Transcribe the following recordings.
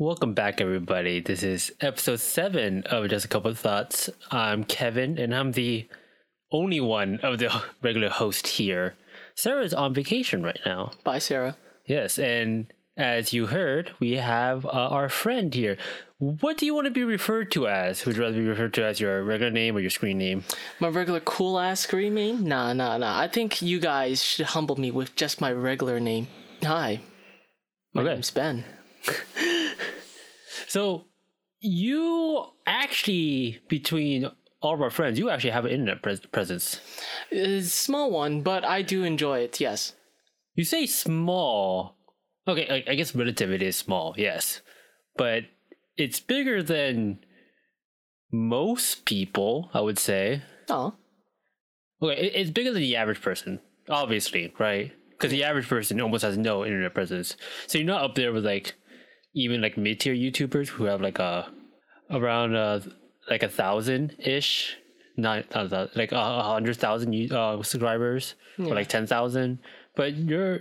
Welcome back, everybody. This is episode seven of Just a Couple of Thoughts. I'm Kevin, and I'm the only one of the regular host here. Sarah's on vacation right now. Bye, Sarah. Yes, and as you heard, we have uh, our friend here. What do you want to be referred to as? Would you rather be referred to as your regular name or your screen name? My regular cool ass screen name? Nah, nah, nah. I think you guys should humble me with just my regular name. Hi. My Okay. name's Ben. So, you actually, between all of our friends, you actually have an internet pres- presence. A small one, but I do enjoy it, yes. You say small. Okay, I, I guess relative it is small, yes. But it's bigger than most people, I would say. Oh. Okay, it, it's bigger than the average person, obviously, right? Because the average person almost has no internet presence. So you're not up there with like even like mid tier YouTubers who have like a around uh like a thousand ish, not, not like a, hundred thousand uh, subscribers or like ten thousand. But you're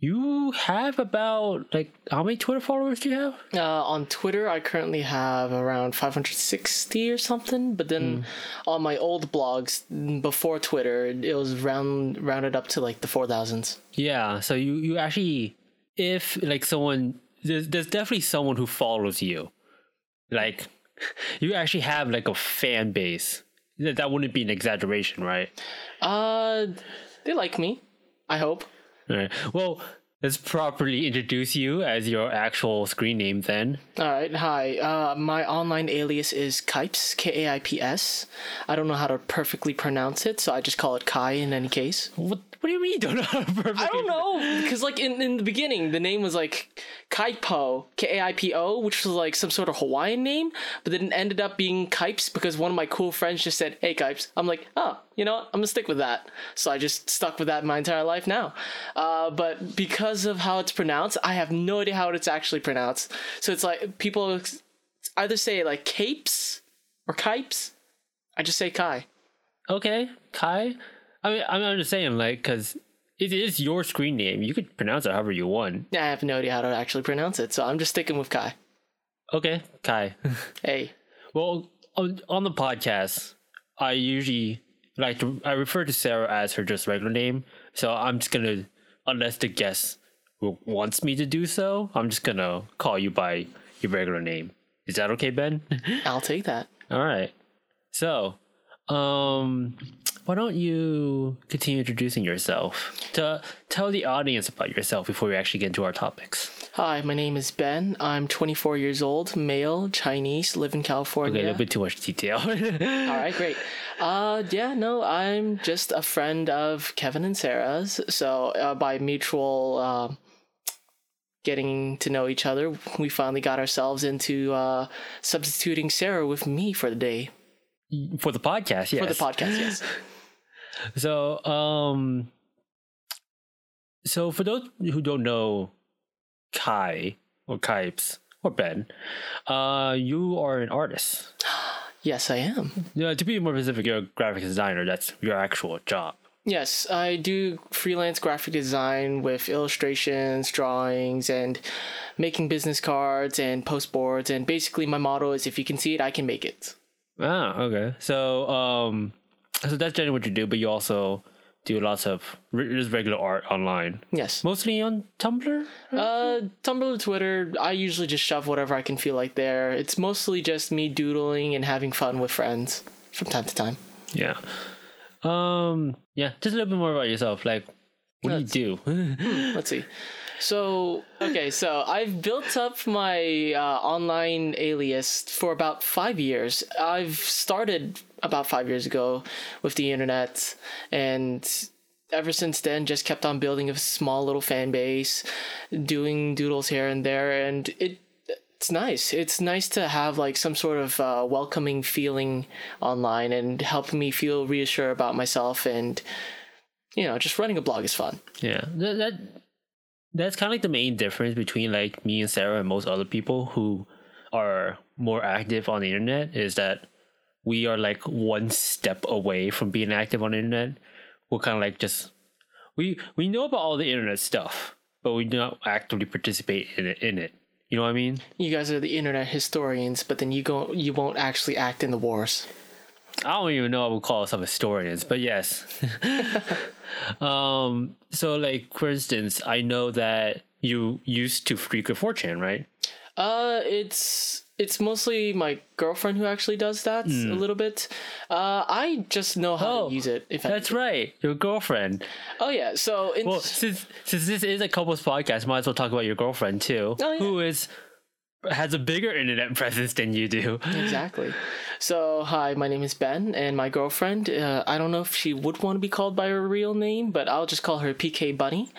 you have about like how many Twitter followers do you have? Uh, on Twitter, I currently have around 560 or something, but then on my old blogs mm, before Twitter, it was round rounded up to like the 4,000s. Yeah, so you you actually if like someone there's there's definitely someone who follows you. Like you actually have like a fan base. That wouldn't be an exaggeration, right? Uh, they like me. I hope. Right. Well, let's properly introduce you as your actual screen name then. All right. Hi. Uh, my online alias is Kaips, K A I P S. I don't know how to perfectly pronounce it, so I just call it Kai in any case. What what do you mean you don't know how to I don't know because like in, in the beginning the name was like Kaipo K A I P O which was like some sort of Hawaiian name but then it ended up being Kipes because one of my cool friends just said hey Kipes I'm like oh you know what? I'm gonna stick with that. So I just stuck with that my entire life now. Uh, but because of how it's pronounced I have no idea how it's actually pronounced. So it's like people either say like Capes or Kipes I just say Kai. Okay, Kai. I mean, I'm just saying, like, because it is your screen name. You could pronounce it however you want. I have no idea how to actually pronounce it so I'm just sticking with Kai Okay, Kai. hey Well, on, on the podcast, I usually like to I refer to Sarah as her just regular name. So I'm just gonna, unless the guest wants me to do so, I'm just gonna call you by your regular name. Is that okay, Ben? I'll take that All right. So, um, why don't you continue introducing yourself to tell the audience about yourself before we actually get into our topics? Hi, my name is Ben. I'm 24 years old, male, Chinese, live in California. Okay, a little bit too much detail. All right, great. Uh, yeah, no, I'm just a friend of Kevin and Sarah's. So uh, by mutual uh, getting to know each other, we finally got ourselves into uh, substituting Sarah with me for the day For the podcast, yes. for the podcast. Yes. So, um, so for those who don't know Kai or Kipes or Ben, uh, you are an artist. Yes, I am. Yeah, to be more specific, you're a graphic designer. That's your actual job. Yes, I do freelance graphic design with illustrations, drawings, and making business cards and post boards. And basically, my motto is if you can see it, I can make it. Ah, okay. So, um, so that's generally what you do, but you also do lots of just regular art online, Yes. mostly on Tumblr. Uh, Tumblr, Twitter, I usually just shove whatever I can feel like there. It's mostly just me doodling and having fun with friends from time to time. Yeah. Um. Yeah. Just a little bit more about yourself. Like, what do you do? Let's see. So, okay, so I've built up my uh, online alias for about five years. I've started about five years ago with the internet, and ever since then, just kept on building a small little fan base, doing doodles here and there, and it. It's nice. It's nice to have like some sort of uh, welcoming feeling online and helping me feel reassured about myself. And you know, just running a blog is fun. Yeah, that, that that's kind of like the main difference between like me and Sarah and most other people who are more active on the internet is that we are like one step away from being active on the internet. We're kind of like just we we know about all the internet stuff, but we do not actively participate in it. In it, You know what I mean? You guys are the internet historians, but then you go you won't actually act in the wars. I don't even know I would call ourselves historians, but yes. um, so like for instance, I know that you used to frequent 4chan, right? Uh, it's it's mostly my girlfriend who actually does that a little bit. Uh, I just know how. Oh, to use it. If That's right, your girlfriend. oh yeah, so Well, since since this is a couples podcast, might as well talk about your girlfriend too, Oh, yeah. who is has a bigger internet presence than you do. exactly. So hi, my name is Ben, and my girlfriend. Uh, I don't know if she would want to be called by her real name, but I'll just call her PK Bunny.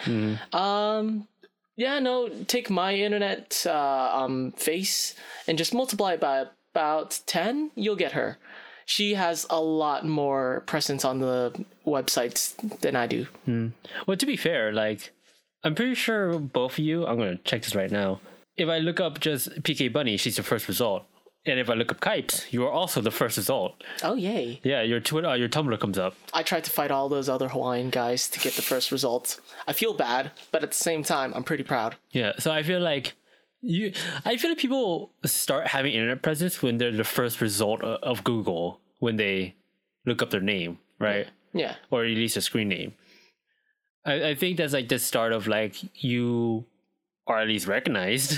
Um, yeah, no, take my internet uh, um face and just multiply it by about ten. You'll get her. She has a lot more presence on the websites than I do. Well, to be fair, like I'm pretty sure both of you. I'm gonna check this right now. If I look up just PK Bunny, she's the first result, and if I look up Kipes, you are also the first result. Oh yay! Yeah, your Twitter, uh, your Tumblr comes up. I tried to fight all those other Hawaiian guys to get the first results. I feel bad, but at the same time, I'm pretty proud. Yeah, so I feel like you. I feel like people start having internet presence when they're the first result of Google when they look up their name, right? Yeah. Or at least a screen name. I, I think that's like the start of like you are at least recognized.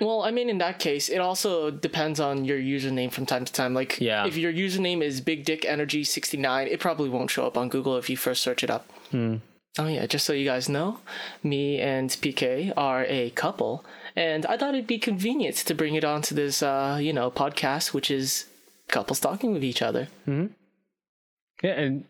Well, I mean, in that case, it also depends on your username from time to time. Like, Yeah. if your username is Big Dick Energy 69, it probably won't show up on Google if you first search it up. Oh, yeah, just so you guys know, me and PK are a couple, and I thought it'd be convenient to bring it onto this, uh, you know, podcast, which is couples talking with each other. Hmm. Yeah, and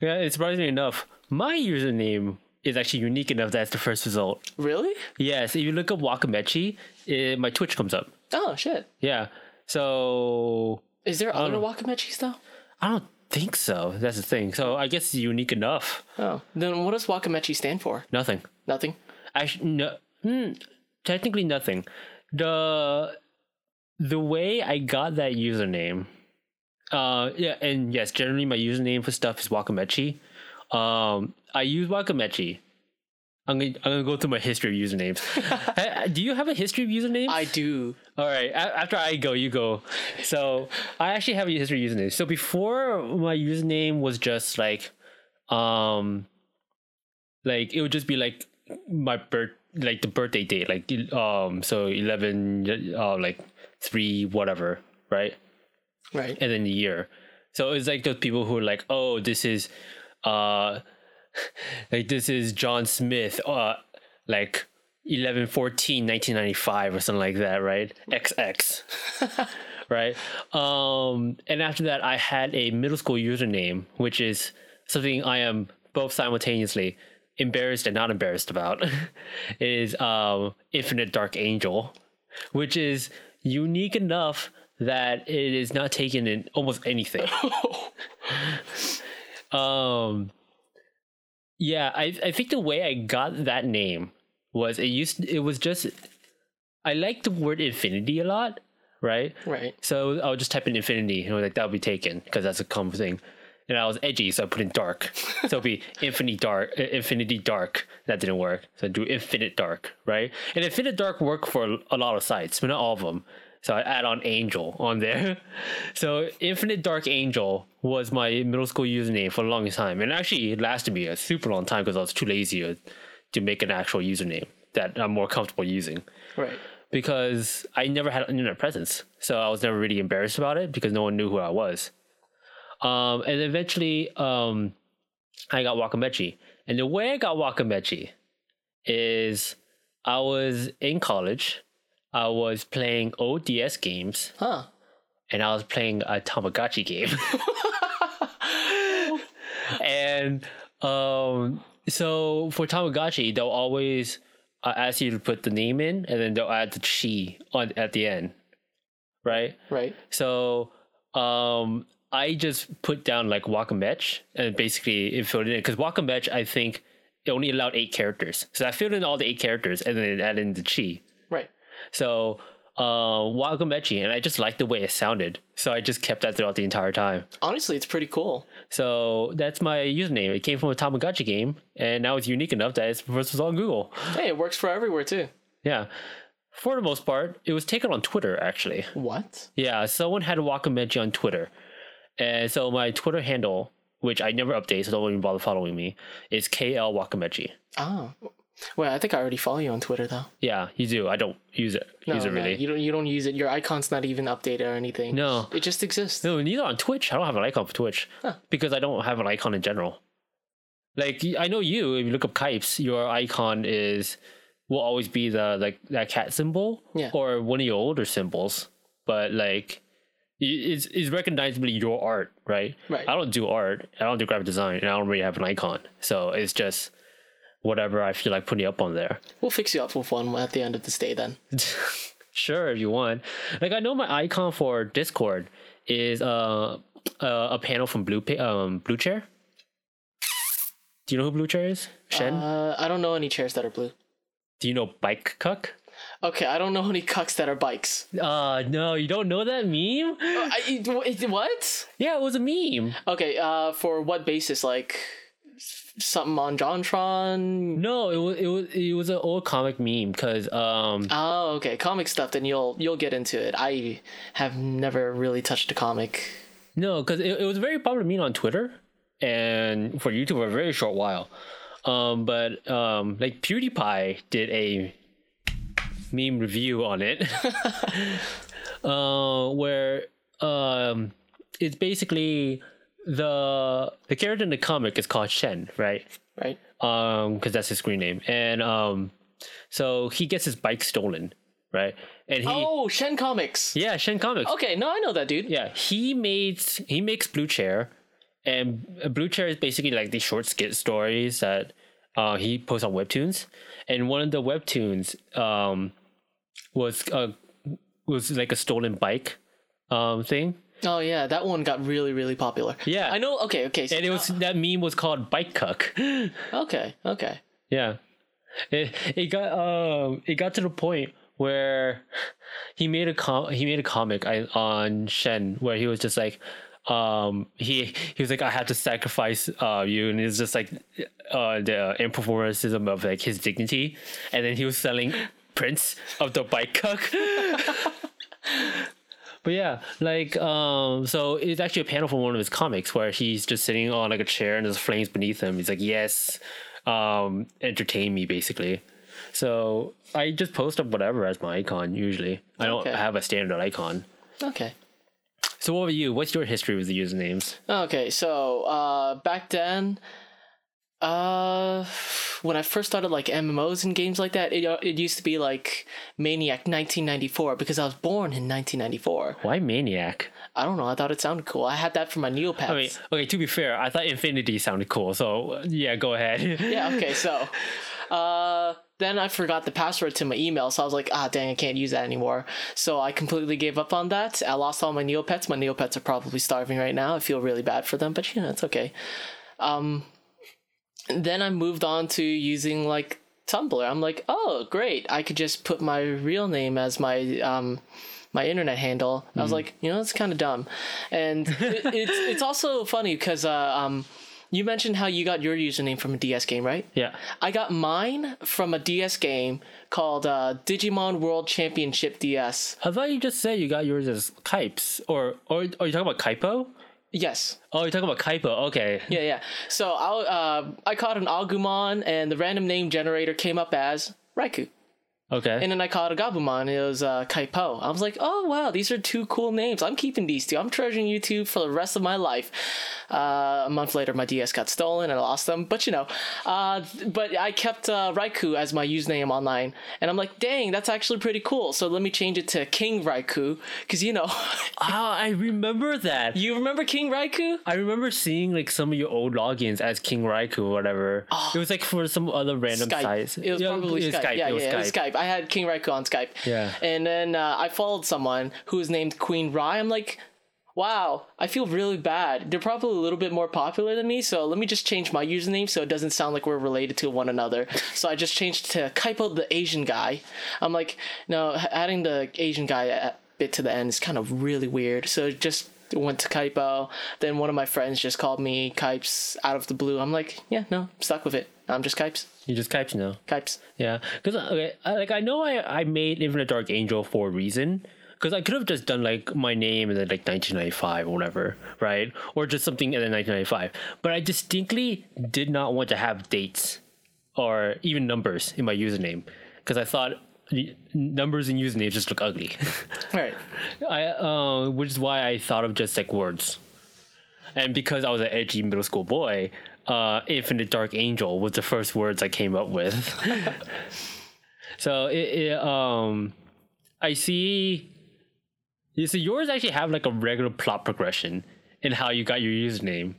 yeah, surprisingly enough, my username is actually unique enough that's the first result. Really? Yes, if you look up Wakamechi, it, my Twitch comes up. Oh, shit. Yeah, so Is there other Wakamechis, though? I don't think so. That's the thing. So I guess it's unique enough. Oh, then what does Wakamechi stand for? Nothing. Nothing. Actually, no, hmm, technically nothing. The the way I got that username, uh, yeah, and yes, generally my username for stuff is Wakamechi. Um, I use Wakamechi. I'm gonna I'm gonna go through my history of usernames. Do you have a history of usernames? I do. All right. a- After I go, you go. So I actually have a history of username. So before my username was just like, um, like it would just be like my birth, like the birthday date, like um, so eleven, uh, like three, whatever, right? Right. and then the year. So it's like those people who are like, oh, this is, uh, like this is John Smith, uh, like 11 14 1995 or something like that, right? XX, right? Um, and after that, I had a middle school username, which is something I am both simultaneously embarrassed and not embarrassed about. it is um, Infinite Dark Angel, which is unique enough that it is not taken in almost anything. Um, yeah, I I think the way I got that name was it used it was just I like the word infinity a lot, right? Right. So I would just type in infinity and I was like, that'll be taken because that's a common thing. And I was edgy, so I put in dark. so it'd be infinity dark, infinity dark. That didn't work. So I do infinite dark, right? And infinite dark worked for a lot of sites, but not all of them. So I add on angel on there. So infinite dark angel was my middle school username for the longest time, and actually it lasted me a super long time because I was too lazy to, make an actual username that I'm more comfortable using Right. because I never had an internet presence. So I was never really embarrassed about it because no one knew who I was. Um, and eventually, um, I got Wakamechi. And the way I got Wakamechi is I was in college, I was playing ODS games, Huh. and I was playing a Tamagotchi game. and um, so for Tamagotchi, they'll always uh, ask you to put the name in, and then they'll add the chi on at the end, right? Right. So um, I just put down like Wakamech, and basically it filled it in because Wakamech, I think, it only allowed eight characters. So I filled in all the eight characters, and then it added in the chi. So uh Wakamechi, and I just liked the way it sounded. So I just kept that throughout the entire time. Honestly, it's pretty cool. So that's my username. It came from a Tamagotchi game, and now it's unique enough that it's first was on Google. Hey, it works for everywhere too. Yeah. For the most part, it was taken on Twitter actually. What? Yeah, someone had Wakamechi on Twitter. And so my Twitter handle, which I never update, so don't even bother following me, is KL Wakamechi. Oh. Wait, I think I already follow you on Twitter though. Yeah, you do. I don't use it. No, use it no, really. you don't. You don't use it. Your icon's not even updated or anything. No. it just exists. No, neither on Twitch. I don't have an icon for Twitch Huh. because I don't have an icon in general. Like I know you, if you look up Kipes, your icon is will always be the like that cat symbol Yeah. or one of your older symbols. But like it's it's recognizably your art, right? Right. I don't do art. I don't do graphic design, and I don't really have an icon. So it's just whatever I feel like putting up on there. We'll fix you up with one at the end of this day then. sure if you want like i know my icon for discord is uh, uh a panel from blue pa- um blue chair do you know who blue chair is shen Uh, I don't know any chairs that are blue. do you know bike cuck Okay, I don't know any cucks that are bikes. uh no you don't know that meme I, wait, what? yeah it was a meme Okay, uh, for what basis? Like something on JonTron? no it was it was it was an old comic meme because um Oh, okay, comic stuff. Then you'll you'll get into it. I have never really touched a comic. No, because it, it was a very popular meme on Twitter and for YouTube for a very short while. Um, but um, like PewDiePie did a meme review on it, uh, where um, it's basically the the character in the comic is called Shen, right? Right? um because that's his screen name and um so he gets his bike stolen right and he Oh, Shen Comics. yeah shen comics Okay, no, I know that dude. yeah he made he makes blue chair and blue chair is basically like these short skit stories that uh he posts on webtoons and one of the webtoons um was uh was like a stolen bike um thing Oh yeah, that one got really really popular. Yeah. I know. Okay, okay. So and it was that meme was called bike cuck okay, okay. Yeah. It it got um it got to the point where he made a com- he made a comic I- on Shen where he was just like um he he was like I had to sacrifice uh you and it's just like uh the imperformancism of like his dignity and then he was selling prints of the bike cuck But yeah, like um, so it's actually a panel from one of his comics where he's just sitting on like a chair and there's flames beneath him. He's like, "Yes, um, entertain me," basically. So I just post up whatever as my icon. Usually, I don't Okay. have a standard icon. Okay. So what about you? What's your history with the usernames? Okay, so uh back then uh when I first started like MMOs and games like that, it uh, it used to be like Maniac 1994 because I was born in 1994. Why Maniac? I don't know, I thought it sounded cool. I had that for my Neopets. I mean, okay. To be fair, I thought Infinity sounded cool. So yeah, go ahead. yeah, okay, so uh then I forgot the password to my email, so I was like, ah dang, I can't use that anymore. So I completely gave up on that. I lost all my Neopets. My Neopets are probably starving right now. I feel really bad for them, but you know, it's okay. Um then I moved on to using like Tumblr. I'm like, oh great, I could just put my real name as my um my internet handle. I was like, you know, it's kind of dumb, and it, it's it's also funny because uh, um you mentioned how you got your username from a DS game, right? yeah. I got mine from a DS game called uh, Digimon World Championship DS. I thought you just said you got yours as Kipes, or or are you talking about Kaipo? Yes. Oh, you're talking about Kaipo. Okay. Yeah, yeah. So I uh, I caught an Agumon, and the random name generator came up as Raikou. Okay. And then I caught a Gabumon, it was uh, Kaipo. I was like, oh wow, these are two cool names. I'm keeping these two. I'm treasuring you two for the rest of my life. Uh, a month later, my DS got stolen and I lost them. But you know, uh, but I kept uh, Raikou as my username online, and I'm like, dang, that's actually pretty cool. So let me change it to King Raikou, because you know, Ah, I remember that. you remember King Raikou? I remember seeing like some of your old logins as King Raikou or whatever. it was like for some other random Skype. sites. It was Yeah, probably it was Skype. Yeah, it was yeah, it was Skype. I had King Raikou on Skype. Yeah. And then uh, I followed someone who was named Queen Rai. I'm like, wow, I feel really bad. They're probably a little bit more popular than me, so let me just change my username so it doesn't sound like we're related to one another. so I just changed to Kaipo the Asian guy. I'm like, no, adding the Asian guy uh, bit to the end is kind of really weird. So just went to Kaipo. Then one of my friends just called me Kipes out of the blue. I'm like, yeah, no, I'm stuck with it. I'm just Kipes. You just typed now. Kipes. Yeah, because uh, okay, like I know I I made Infinite Dark Angel for a reason. Because I could have just done like my name and then like 1995 or whatever, right? Or just something in 1995. But I distinctly did not want to have dates or even numbers in my username because I thought the numbers and usernames just look ugly. Right. I uh, which is why I thought of just like words. And because I was an edgy middle school boy, uh, Infinite Dark Angel was the first words I came up with. so it, it um, I see. You see, yours actually have like a regular plot progression in how you got your username,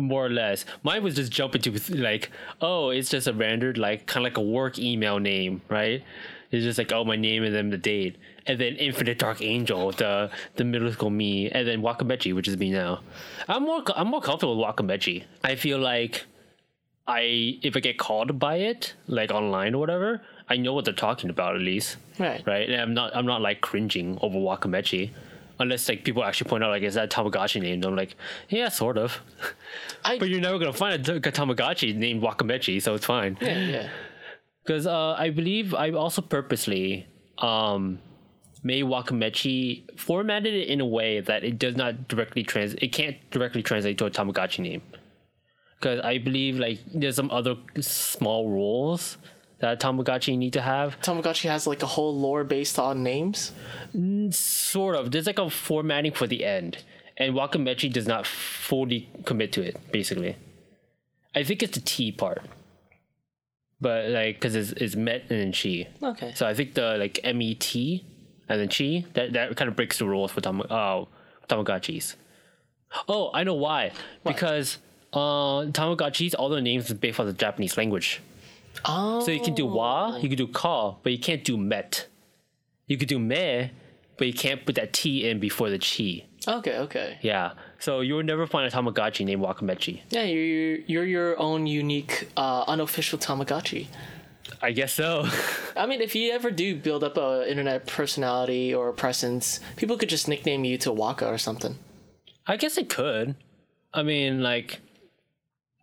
more or less. Mine was just jumping to like, oh, it's just a rendered like kind of like a work email name, right? It's just like oh my name and then the date, and then Infinite Dark Angel, the the middle school me, and then Wakamechi, which is me now. I'm more I'm more comfortable with Wakamechi. I feel like I if I get called by it like online or whatever, I know what they're talking about at least Right. right? And I'm not I'm not like cringing over Wakamechi. Unless like people actually point out like is that Tamagotchi named? I'm like, yeah, sort of. I- but you're never gonna find a, Tamagotchi named Wakamechi, so it's fine. Yeah, yeah. Because uh, I believe I also purposely um, made Wakamechi formatted it in a way that it does not directly trans it can't directly translate to a Tamagotchi name. Because I believe like there's some other small rules that Tamagotchi need to have. Tamagotchi has like a whole lore based on names. sort of. There's like a formatting for the end and wakamechi does not fully commit to it basically. I think it's the t part. But like because it's, it's met and then chi. Okay. so i think the like met and then chi that, that kind of breaks the rules for tam- uh, tamagotchis. Oh i know why. Because uh tamagotchis all their names is based on the japanese language Oh. so you can do wa, you can do ka, but you can't do met. You could do me, but you can't put that T in before the chi. Okay, okay. Yeah. So you will never find a Tamagotchi named Wakamechi. Yeah, you're you're your own unique, uh, unofficial Tamagotchi. I guess so. I mean, if you ever do build up a internet personality or presence, people could just nickname you to Waka or something. I guess it could. I mean, like,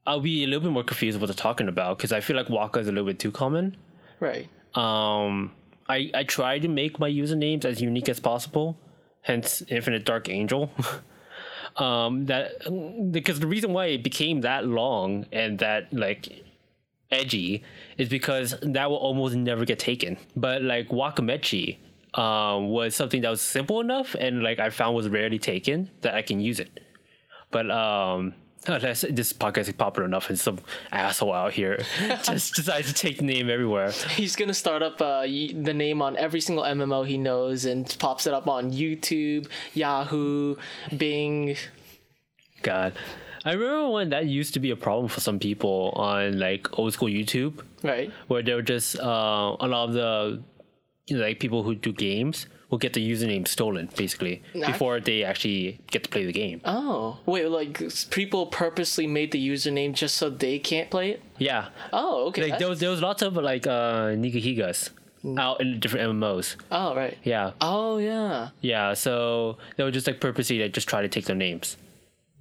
I'll be a little bit more confused what they're talking about because I feel like Waka is a little bit too common. Right. Um, I I try to make my usernames as unique as possible, hence Infinite Dark Angel. um, that because the reason why it became that long and that like edgy is because that will almost never get taken. But like Wakamechi um, was something that was simple enough and like I found was rarely taken that I can use it. But um, unless this podcast is popular enough and some asshole out here just decides to take the name everywhere. He's gonna start up uh, the name on every single MMO he knows and pops it up on YouTube, Yahoo, Bing. God. I remember when that used to be a problem for some people on like old school YouTube, Right. where they were just uh, a lot of the you know, like people who do games will get the username stolen basically before they actually get to play the game. Oh, wait, like people purposely made the username just so they can't play it? Yeah, Oh, okay. like there was there was lots of like uh, Nigahigas out in different MMOs. oh, right. Yeah, Oh, yeah. yeah. So they would just like purposely like, just try to take their names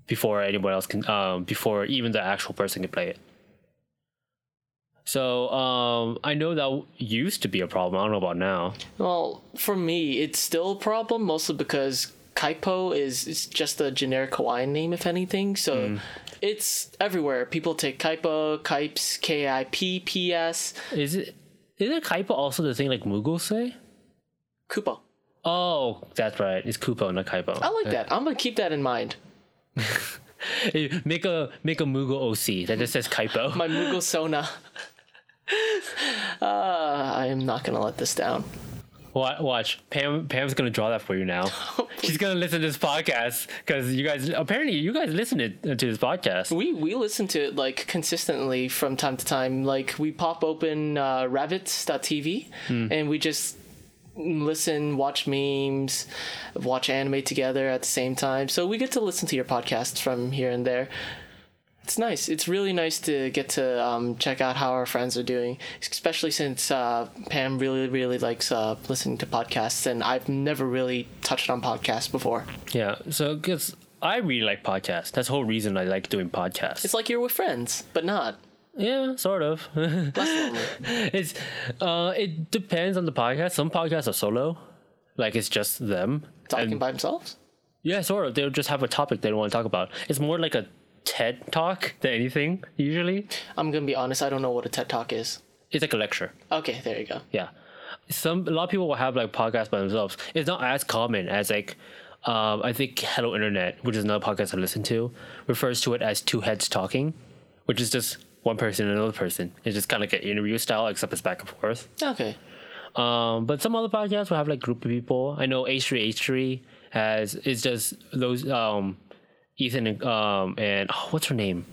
before anyone else can, um, before even the actual person can play it. So um, I know that used to be a problem. I don't know about now. Well, for me, it's still a problem, mostly because Kaipo is, is just a generic Hawaiian name, if anything. So it's everywhere. People take Kaipo, Kipes, K I P P S, Is it? Isn't Kaipo also the thing like Moogle say? Kupo. Oh, that's right. It's Kupo, not Kaipo. I like that. I'm gonna keep that in mind. Make a make a Moogle OC that just says Kaipo. My Moogle Sona. uh, I am not gonna let this down. Watch, watch. Pam Pam's gonna draw that for you now. She's gonna listen to this podcast because you guys apparently you guys listen to, to this podcast. We we listen to it like consistently from time to time. Like we pop open uh, rabbits.tv and we just listen, watch memes, watch anime together at the same time. So we get to listen to your podcasts from here and there. It's nice. It's really nice to get to um, check out how our friends are doing, especially since uh, Pam really, really likes uh, listening to podcasts, and I've never really touched on podcasts before. Yeah. So because I really like podcasts. That's the whole reason I like doing podcasts. It's like you're with friends, but not. yeah, sort of. It's uh, it depends on the podcast. Some podcasts are solo, like it's just them Talking And- by themselves. Yeah, sort of. They'll just have a topic they want to talk about. It's more like a TED talk than anything. Usually, I'm gonna be honest. I don't know what a TED Talk is. it's like a lecture. Okay, there you go. Yeah, some a lot of people will have like podcasts by themselves. It's not as common as like. Um, I think Hello Internet, which is another podcast I listen to, refers to it as two heads talking, which is just one person and another person. It's just kind of like an interview style, except it's back and forth. Okay. Um, but some other podcasts will have like group of people. I know H3 H3 has it's just those um Ethan and um and oh, what's her name?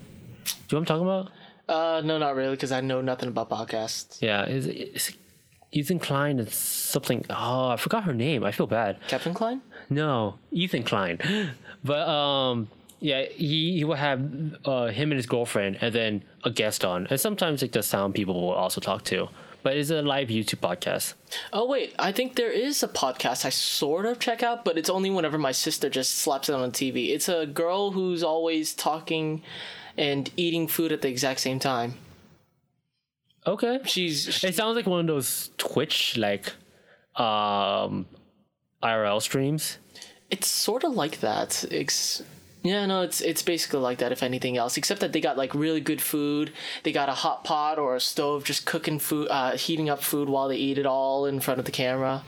Do you know what I'm talking about? Uh, no, not really, because I know nothing about podcasts. Yeah, is it's Ethan Klein and something. Oh, I forgot her name. I feel bad. Kevin Klein. No, Ethan Klein. But um, yeah, he he will have uh him and his girlfriend, and then a guest on, and sometimes like the sound people will also talk to. But it's a live YouTube podcast. Oh wait, I think there is a podcast I sort of check out, but it's only whenever my sister just slaps it on the TV. It's a girl who's always talking and eating food at the exact same time. Okay. She's she, It sounds like one of those Twitch like um IRL streams. it's sort of like that. It's yeah, no, it's it's basically like that if anything else, except that they got like really good food. They got a hot pot or a stove just cooking food, uh, heating up food while they eat it all in front of the camera.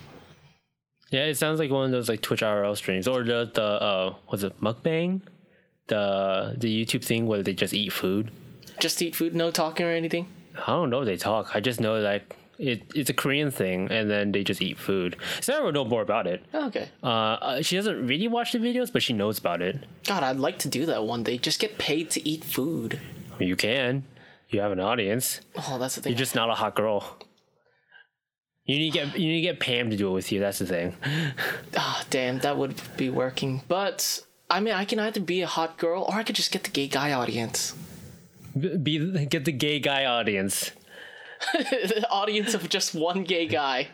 Yeah, it sounds like one of those like Twitch IRL streams or the the uh was it mukbang? The the YouTube thing where they just eat food. Just eat food, no talking or anything. I don't know if they talk. I just know like it, it's a Korean thing and then they just eat food. Sarah will know more about it. Okay. Uh, uh, she doesn't really watch the videos, but she knows about it. God, I'd like to do that one day. Just get paid to eat food. You can. You have an audience. Oh, that's the thing. You're just not a hot girl. You need to get you need to get Pam to do it with you. That's the thing. Ah, damn, that would be working. But I mean, I can either be a hot girl or I could just get the gay guy audience. Be get the gay guy audience. the audience of just one gay guy.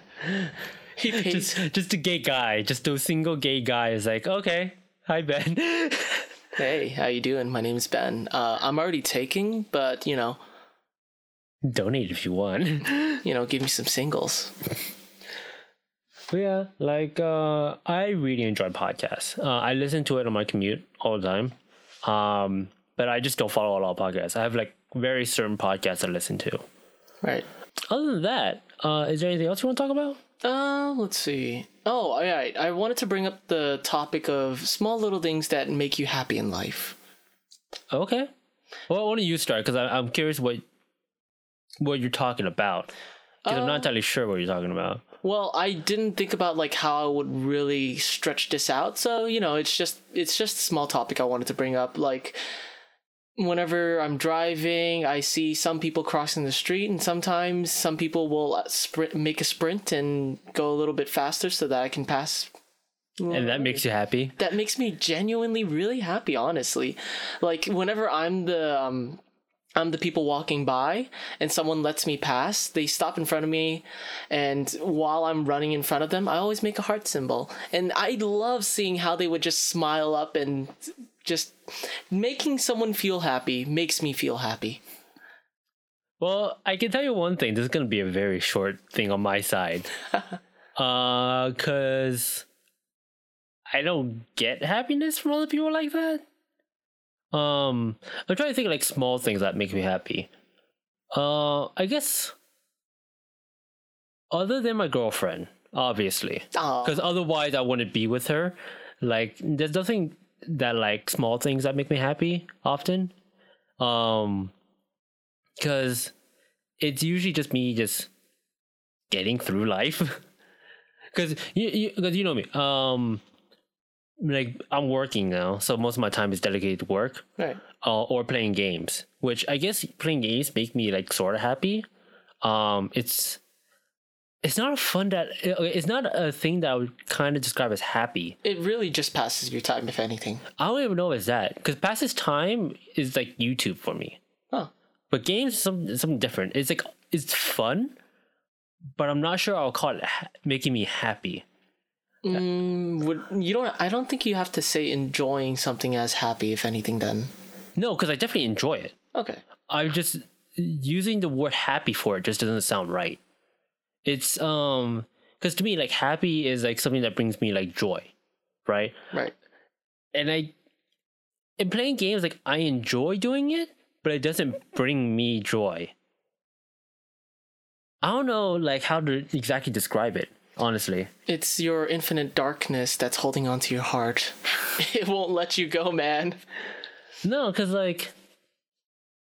He pays. Just just a gay guy. Just a single gay guy is like okay. Hi Ben. hey, how you doing? My name's Ben. Uh, I'm already taking, but you know, Donate if you want. you know, give me some singles. But yeah, like uh, I really enjoy podcasts. Uh, I listen to it on my commute all the time. Um, but I just don't follow a lot of podcasts. I have like very certain podcasts I listen to. Right. Other than that, uh, is there anything else you want to talk about? Uh, let's see. Oh, all right. I wanted to bring up the topic of small little things that make you happy in life. Okay. Well, why don't you start? Because I'm curious what what you're talking about. Because I'm not entirely sure what you're talking about. Well, I didn't think about like how I would really stretch this out. So, you know, it's just it's just a small topic I wanted to bring up like whenever I'm driving, I see some people crossing the street and sometimes some people will uh, sprint make a sprint and go a little bit faster so that I can pass. And that makes you happy. that makes me genuinely really happy honestly. Like whenever i'm the um i'm the people walking by and someone lets me pass they stop in front of me and while i'm running in front of them i always make a heart symbol. And i love seeing how they would just smile up and just making someone feel happy makes me feel happy Well, I can tell you one thing. This is going to be a very short thing on my side. uh, cause I don't get happiness from other people like that. Um, I'm trying to think of, like small things that make me happy. Uh, I guess other than my girlfriend, obviously, because otherwise I wouldn't be with her. Like, there's nothing that like small things that make me happy often. Um, because it's usually just me just getting through life. Because you, you, cause you know me. Um, like I'm working now, so most of my time is dedicated to work right uh, or playing games. Which I guess playing games make me like sort of happy. Um, it's it's not a fun that it's not a thing that I would kind of describe as happy. It really just passes your time, if anything. I don't even know if it's that because passes time is like YouTube for me. Huh. But games is some something different. It's like it's fun, but I'm not sure I'll call it ha- making me happy. Mm, would you don't? I don't think you have to say enjoying something as happy, if anything. Then No, because I definitely enjoy it. okay. I'm just using the word happy for it just doesn't sound right. It's um because to me like happy is like something that brings me like joy, right? Right. And I in playing games like I enjoy doing it, but it doesn't bring me joy. I don't know like how to exactly describe it, honestly. It's your infinite darkness that's holding onto your heart. it won't let you go, man. No, because like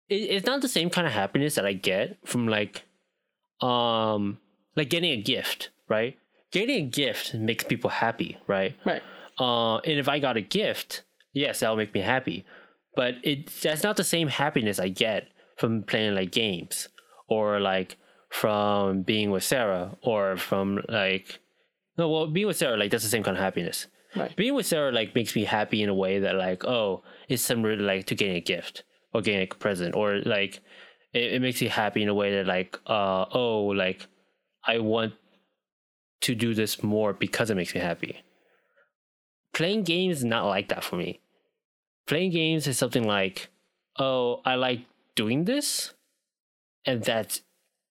it, it's not the same kind of happiness that I get from like um like getting a gift, right? Getting a gift makes people happy, right? Right. Uh, and if I got a gift, yes, that'll make me happy. But it that's not the same happiness I get from playing like games or like from being with Sarah or from like no, well, being with Sarah like that's the same kind of happiness. Right. Being with Sarah like makes me happy in a way that like oh, it's similar like to getting a gift or getting a present or like it, it makes me happy in a way that like uh oh like I want to do this more because it makes me happy. Playing games is not like that for me. Playing games is something like, oh, I like doing this, and that's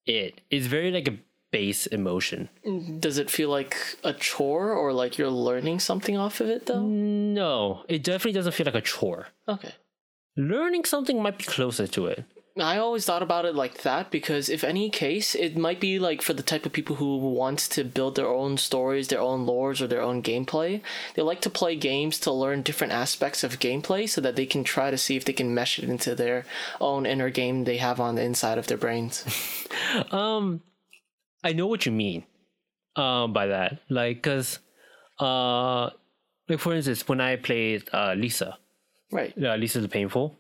it. It's very like a base emotion. Mm-hmm. Does it feel like a chore or like you're learning something off of it though? No, it definitely doesn't feel like a chore. Okay. Learning something might be closer to it. I always thought about it like that because if any case, it might be like for the type of people who want to build their own stories, their own lores, or their own gameplay. They like to play games to learn different aspects of gameplay so that they can try to see if they can mesh it into their own inner game they have on the inside of their brains. Um, I know what you mean. Um, by that, like, cause, uh, like for instance, when I played uh Lisa, right. uh, Lisa the Painful,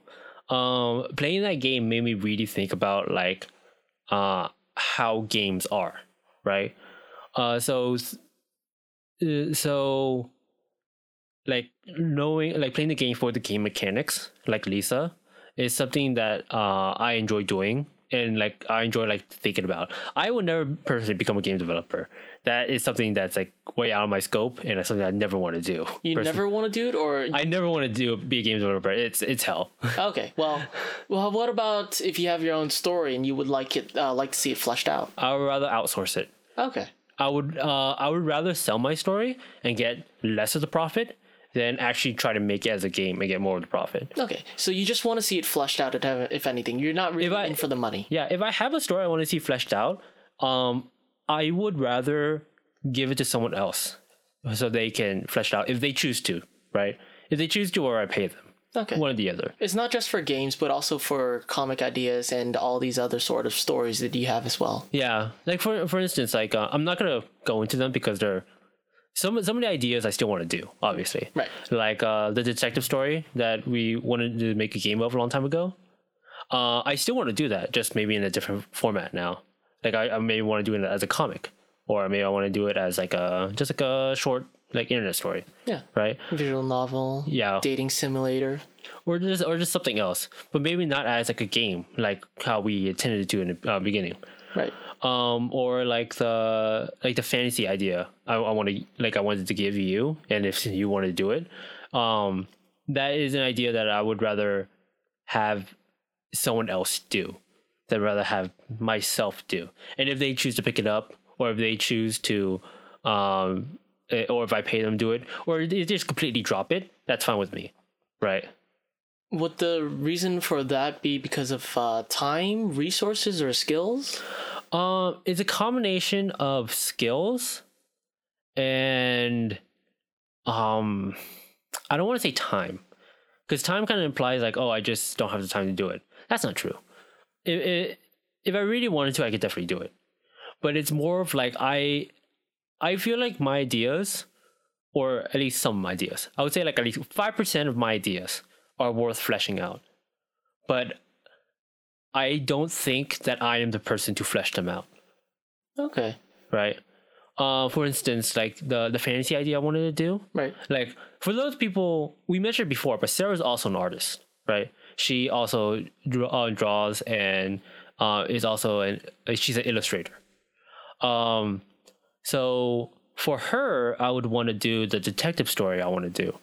um, playing that game made me really think about like, uh, how games are, right? Uh, so, uh, so, like knowing, like playing the game for the game mechanics, like Lisa, is something that uh I enjoy doing and like I enjoy like thinking about. I would never personally become a game developer. That is something that's like way out of my scope and it's something I never want to do. You personally. never want to do it, or I never want to do be a game developer. It's it's hell. okay. Well, well, what about if you have your own story and you would like it, uh, like to see it fleshed out? I would rather outsource it. Okay. I would uh I would rather sell my story and get less of the profit than actually try to make it as a game and get more of the profit. Okay. So you just want to see it fleshed out, if anything. You're not really I- in for the money. Yeah, if I have a story I want to see fleshed out, um, I would rather give it to someone else so they can flesh it out if they choose to, right? If they choose to, or I pay them, Okay. one or the other. It's not just for games, but also for comic ideas and all these other sort of stories that you have as well. Yeah, like for for instance, like uh, I'm not gonna go into them because they're some some of the ideas I still want to do, obviously. Right. Like uh, the detective story that we wanted to make a game of a long time ago. Uh, I still want to do that, just maybe in a different format now. Like I, I maybe want to do it as a comic, or maybe I want to do it as like a just like a short like internet story, Yeah. right? Visual novel. Yeah. Dating simulator. Or just or just something else, but maybe not as like a game, like how we intended to do in the uh, beginning. Right. Um or like the like the fantasy idea i, I want to like i wanted to give you and if you want to do it. Um that is an idea that i would rather have someone else do than rather have myself do. And if they choose to pick it up or if they choose to um eh, or if i pay them to do it or just completely drop it that's fine with me. Right. Would the reason for that be because of uh, time, resources, or skills? Um, it's a combination of skills and um, I don't want to say time because time kind of implies like, oh, I just don't have the time to do it. That's not true. If if, if I really wanted to, I could definitely do it. But it's more of like I, I feel like my ideas, or at least some ideas, I would say like at least five percent of my ideas are worth fleshing out. But I don't think that I am the person to flesh them out Okay. right? Uh, for instance, like the the fantasy idea I wanted to do, Right. like for those people we mentioned before, but Sarah's also an artist, right? She also draw, uh, draws and uh, is also an she's an illustrator. Um, so for her, I would want to do the detective story. I want to do.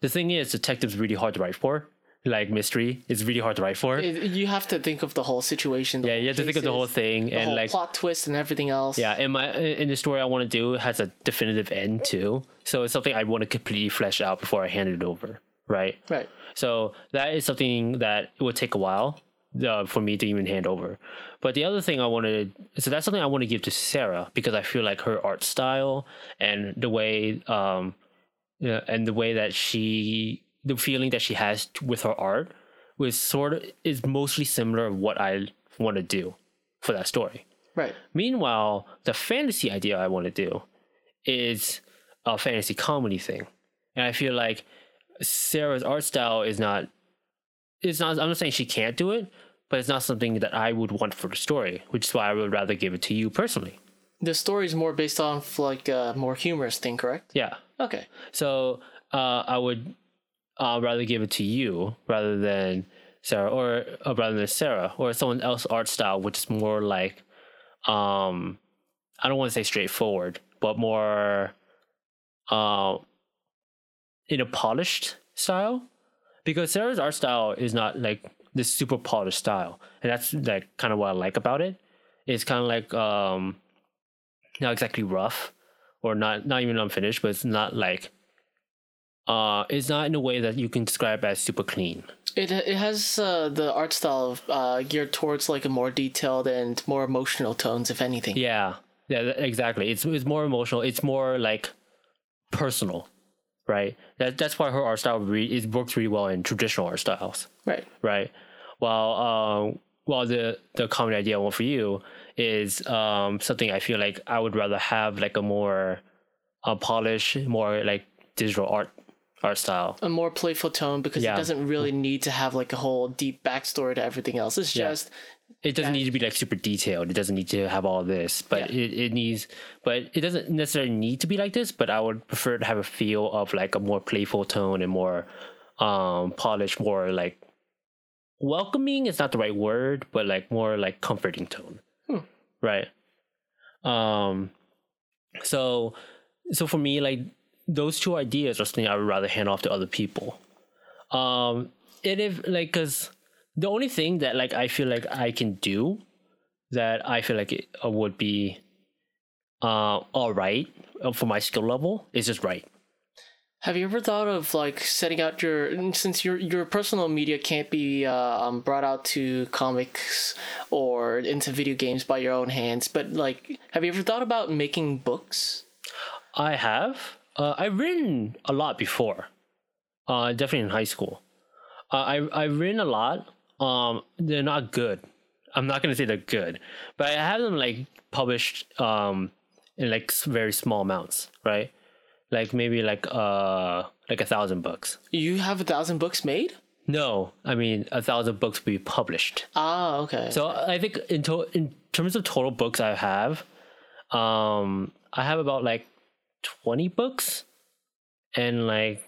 The thing is, detective's really hard to write for. Like mystery is really hard to write for. It- you have to think of the whole situation. the yeah, whole you have to think of the whole thing the and whole like plot twist and everything else. yeah, and my in the story I want to do has a definitive end too. So it's something I want to completely flesh out before I hand it over, right? Right. So that is something that it would take a while uh, for me to even hand over. But the other thing I wanted, so that's something I want to give to Sarah because I feel like her art style and the way, um, yeah, and the way that she, the feeling that she has t- with her art, was sort of is mostly similar to what I want to do for that story. Right. Meanwhile, the fantasy idea I want to do is a fantasy comedy thing. And I feel like Sarah's art style is not it's not I'm not saying she can't do it, but it's not something that I would want for the story, which is why I would rather give it to you personally. The story is more based on like a more humorous thing, correct? Yeah. Okay. So uh, I would uh, rather give it to you rather than Sarah, or uh, rather than Sarah, or someone else art style, which is more like, um, I don't want to say straightforward, but more, uh, in a polished style, because Sarah's art style is not like this super polished style, and that's like kind of what I like about it. It's kind of like um, not exactly rough, or not not even unfinished, but it's not like uh, it's not in a way that you can describe as super clean. It it has uh, the art style of, uh, geared towards like a more detailed and more emotional tones, if anything. Yeah, yeah, exactly. It's it's more emotional. It's more like personal, right? That that's why her art style re- it works really well in traditional art styles, Right. right? While uh, while the the common idea want for you is um something I feel like I would rather have like a more uh, polished, more like digital art art style. A more playful tone because Yeah. it doesn't really need to have like a whole deep backstory to everything else. It's Yeah. just it doesn't need to be like super detailed. It doesn't need to have all this, but Yeah. it, it needs, but it doesn't necessarily need to be like this. But I would prefer to have a feel of like a more playful tone and more um polished, more like welcoming is not the right word, but like more like comforting tone, Hmm. right? Um, so so for me, like those two ideas are something I would rather hand off to other people. Um, and if like, cause the only thing that like I feel like I can do that I feel like it uh, would be uh all right uh, for my skill level is just write. Have you ever thought of like setting out your since your your personal media can't be uh, um, brought out to comics or into video games by your own hands, but like, have you ever thought about making books? I have. Uh, I've written a lot before. Uh, definitely in high school. Uh, I I've written a lot. Um, they're not good. I'm not gonna say they're good, but I have them like published um in like very small amounts, right? Like maybe like uh like a thousand books. You have a thousand books made? No, I mean a thousand books will be published. Ah, okay. So I think in to- in terms of total books I have, um, I have about like twenty books, and like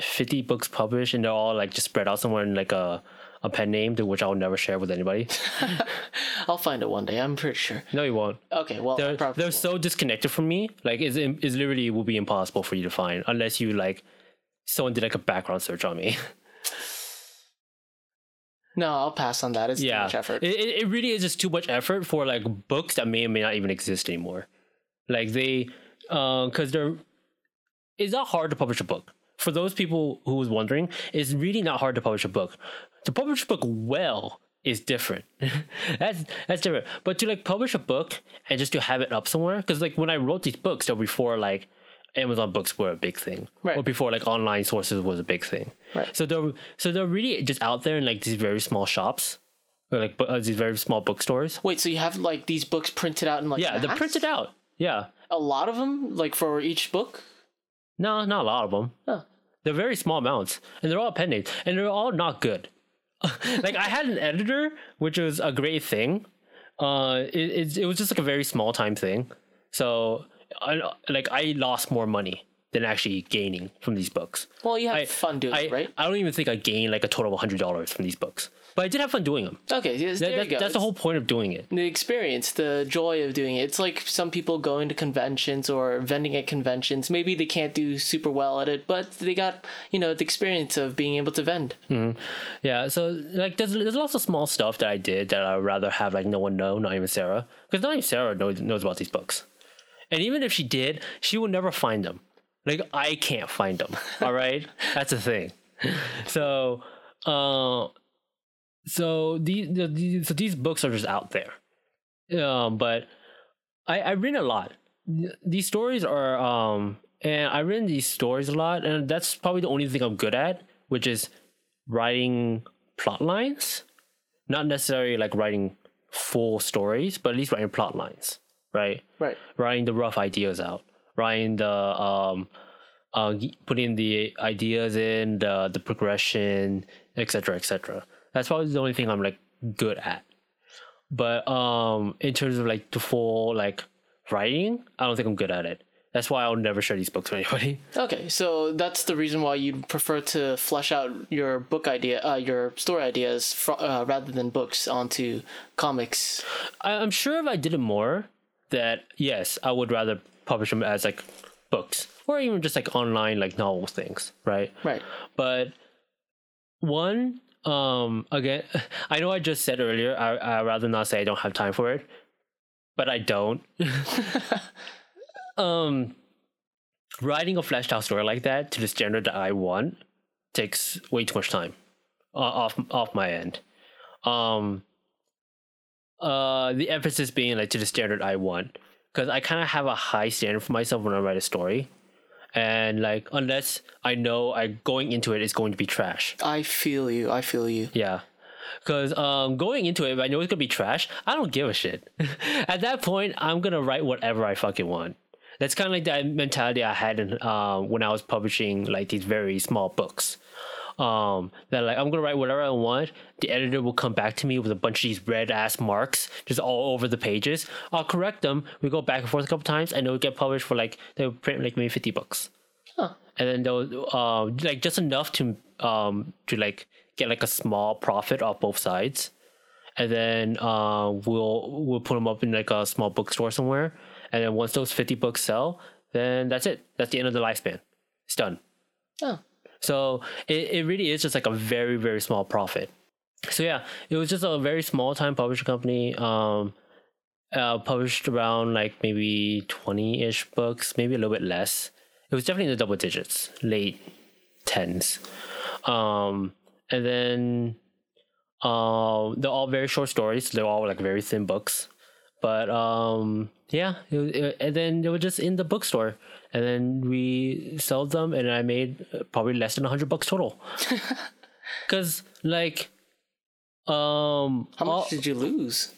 fifty books published, and they're all like just spread out somewhere in like a a pen name, to which I'll never share with anybody. I'll find it one day. I'm pretty sure. no, you won't. Okay, well, They're they're won't. so disconnected from me. Like it's it's literally will be impossible for you to find unless you like someone did like a background search on me. no, I'll pass on that. It's too much effort. It it really is just too much effort for like books that may or may not even exist anymore. Like they, because they're, it's not hard to publish a book. For those people who was wondering, it's really not hard to publish a book. To publish a book well is different. that's that's different. But to like publish a book and just to have it up somewhere, because like when I wrote these books, they were before like Amazon books were a big thing, Right. or before like online sources was a big thing. Right. So they're so they're really just out there in like these very small shops, or like uh, these very small bookstores. Wait, so you have like these books printed out in like Yeah, they're printed out. Yeah, A lot of them, like for each book. no, not a lot of them. Huh. They're very small amounts, and they're all pen names, and they're all not good. like I had an editor, which was a great thing. Uh, it, it it was just like a very small time thing. So, I, like, I lost more money than actually gaining from these books. Well, you have I- fun doing I, it, right? I don't even think I gained like a total of hundred dollars from these books, but I did have fun doing them. Okay, yes, That- there that- you go. that's the whole point of doing it. the experience, the joy of doing it. It's like some people going to conventions or vending at conventions. Maybe they can't do super well at it, but they got you know the experience of being able to vend. Yeah, so like there's there's lots of small stuff that I did that I'd rather have like no one know, not even Sarah, because not even Sarah knows knows about these books, and even if she did, she would never find them. Like I can't find them. All right, that's the thing. So, uh, so these, the- these so these books are just out there, um, but I I read a lot. These stories are um, and I read these stories a lot, and that's probably the only thing I'm good at, which is writing plot lines, not necessarily like writing full stories, but at least writing plot lines, right? Right. Writing the rough ideas out, writing the um, uh, putting the ideas in, the the progression, etc., etc. That's probably the only thing I'm like good at. But um, in terms of like the full like writing, I don't think I'm good at it. That's why I'll never share these books with anybody. Okay, so that's the reason why you prefer to flesh out your book idea, uh, your story ideas, fr- uh, rather than books onto comics. I, I'm sure if I did it more, that yes, I would rather publish them as like books or even just like online like novel things, right? Right. But one, um, again, I know I just said earlier, I I rather not say I don't have time for it, but I don't. um, writing a fleshed out story like that to the standard that I want takes way too much time uh, off off my end. Um, uh, the emphasis being like to the standard I want because I kind of have a high standard for myself when I write a story, and like unless I know I going into it is going to be trash. I feel you. I feel you. Yeah. Cause um going into it, if I know it's gonna be trash, I don't give a shit. At that point, I'm gonna write whatever I fucking want. That's kind of like that mentality I had in, uh, when I was publishing like these very small books. Um, that like I'm gonna write whatever I want. The editor will come back to me with a bunch of these red ass marks just all over the pages. I'll correct them. We go back and forth a couple times, and they'll get published for like they'll print like maybe fifty bucks Huh. and then they'll uh, like just enough to um to like get like a small profit off both sides and then uh we'll we'll put them up in like a small bookstore somewhere and then once those 50 books sell then that's it that's the end of the lifespan it's done Oh. So it, it really is just like a very very small profit. So yeah it was just a very small time publishing company um uh published around like maybe 20-ish books maybe a little bit less. It was definitely in the double digits late tens. Um and then um they're all very short stories. They're all like very thin books. But um yeah it, it- and then they were just in the bookstore and then we sold them and i made probably less than 100 bucks total. Because like um How much all- did you lose?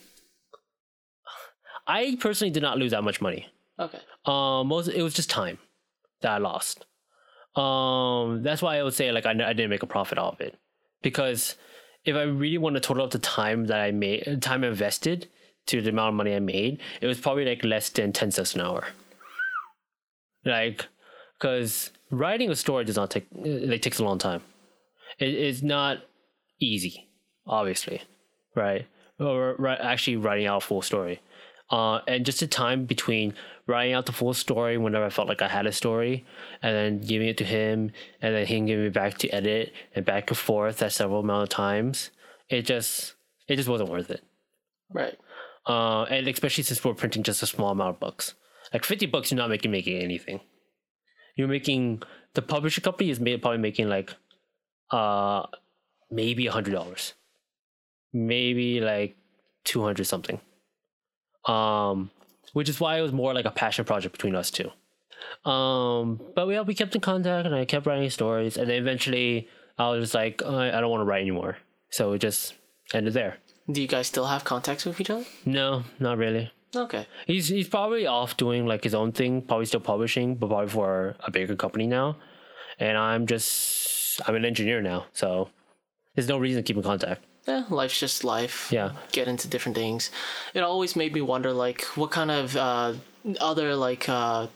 i personally did not lose that much money. Okay. um most it was just time that i lost. Um that's why i would say like i, I didn't make a profit off of it. Because if i really want to total up the time that i made time invested to the amount of money i made it was probably like less than 10 cents an hour like because writing a story does not take it takes a long time it, it's not easy obviously right or ri- actually writing out a full story uh, and just the time between writing out the full story whenever I felt like I had a story, and then giving it to him, and then him giving it back to edit, and back and forth that several amount of times, it just it just wasn't worth it. Right. Uh, and especially since we're printing just a small amount of books, like fifty bucks, you're not making making anything. You're making the publisher company is made, probably making like, uh, maybe a hundred dollars, maybe like two hundred something. Um, which is why it was more like a passion project between us two. Um, but we we kept in contact, and I kept writing stories, and then eventually I was just like, I, I don't want to write anymore, so it just ended there. Do you guys still have contacts with each other? No, not really. Okay. He's he's probably off doing like his own thing, probably still publishing, but probably for a bigger company now. And I'm just I'm an engineer now, so there's no reason to keep in contact. Yeah, life's just life. Yeah. Get into different things. It always made me wonder, like, what kind of uh, other like uh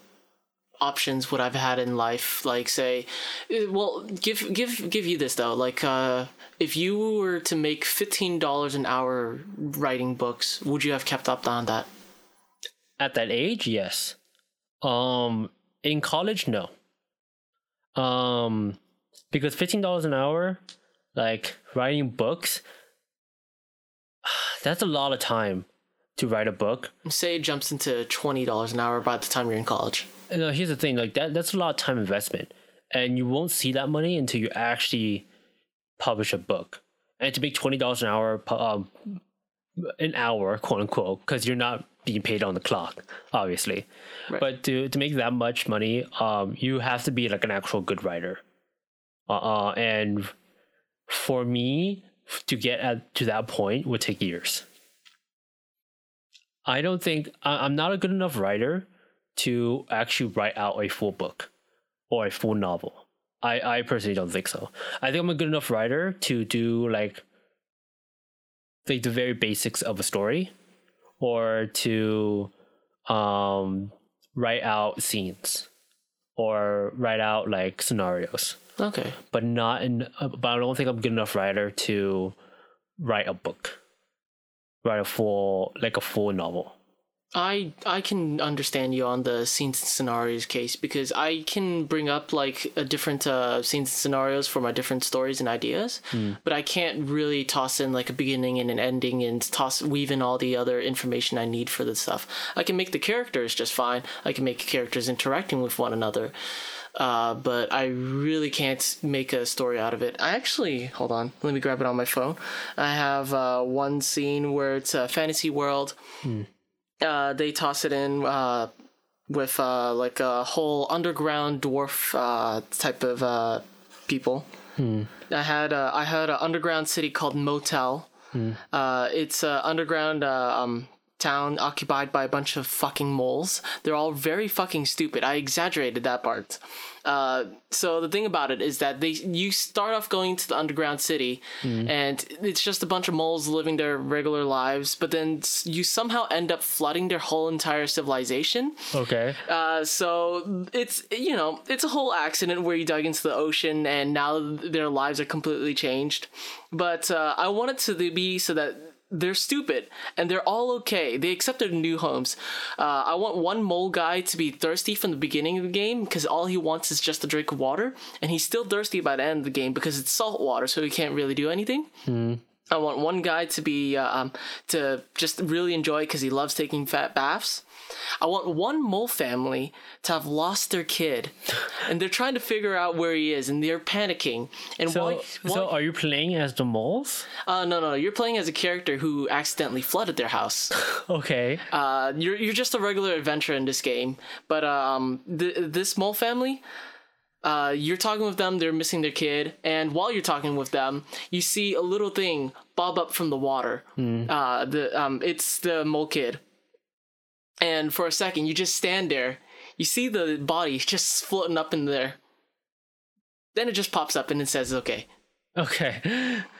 options would I've had in life? Like say, eh, well, give give give you this though. Like, uh, if you were to make fifteen dollars an hour writing books, would you have kept up on that? At that age, yes. Um, in college, no. Um, because fifteen dollars an hour, like writing books, that's a lot of time to write a book. Say it jumps into twenty dollars an hour by the time you're in college. And, uh, here's the thing, like that that's a lot of time investment. And you won't see that money until you actually publish a book. And to make twenty dollars an hour um, an hour, quote unquote, because you're not being paid on the clock, obviously. Right. But to to make that much money, um, you have to be like an actual good writer. Uh, uh and for me to get at to that point would take years. I don't think I, I'm not a good enough writer to actually write out a full book or a full novel. I, I personally don't think so. I think I'm a good enough writer to do like like the very basics of a story or to um write out scenes or write out like scenarios. Okay. but not in but I don't think I'm good enough writer to write a book. Write a full like a full novel I I can understand you on the scenes and scenarios case because I can bring up like a different uh, scenes and scenarios for my different stories and ideas, but I can't really toss in like a beginning and an ending and toss weave in all the other information I need for the stuff. I can make the characters just fine. I can make characters interacting with one another. Uh, but I really can't make a story out of it. I actually, hold on, let me grab it on my phone. I have uh, one scene where it's a fantasy world uh, they toss it in uh, with uh, like a whole underground dwarf uh, type of uh, people. I had a, I had an underground city called Motel. Uh, it's an underground uh, um, town occupied by a bunch of fucking moles. They're all very fucking stupid. I exaggerated that part. Uh, so the thing about it is that they you start off going to the underground city, and it's just a bunch of moles living their regular lives. But then you somehow end up flooding their whole entire civilization. okay Uh, so it's you know it's a whole accident where you dug into the ocean and now their lives are completely changed. But uh, I want it to be so that they're stupid and they're all okay. They accept their new homes. Uh, I want one mole guy to be thirsty from the beginning of the game because all he wants is just a drink of water, and he's still thirsty by the end of the game because it's salt water, so he can't really do anything. I want one guy to be uh, um, to just really enjoy because he loves taking fat baths. I want one mole family to have lost their kid, and they're trying to figure out where he is, and they're panicking. And so why? so are you playing as the moles uh, no, no, you're playing as a character who accidentally flooded their house. okay Uh, you're you're just a regular adventurer in this game, but um, th- this mole family. Uh, you're talking with them, they're missing their kid, and while you're talking with them, you see a little thing bob up from the water. Uh, the um, it's the mole kid, and for a second, you just stand there. You see the body just floating up in there. Then it just pops up and it says, "Okay." okay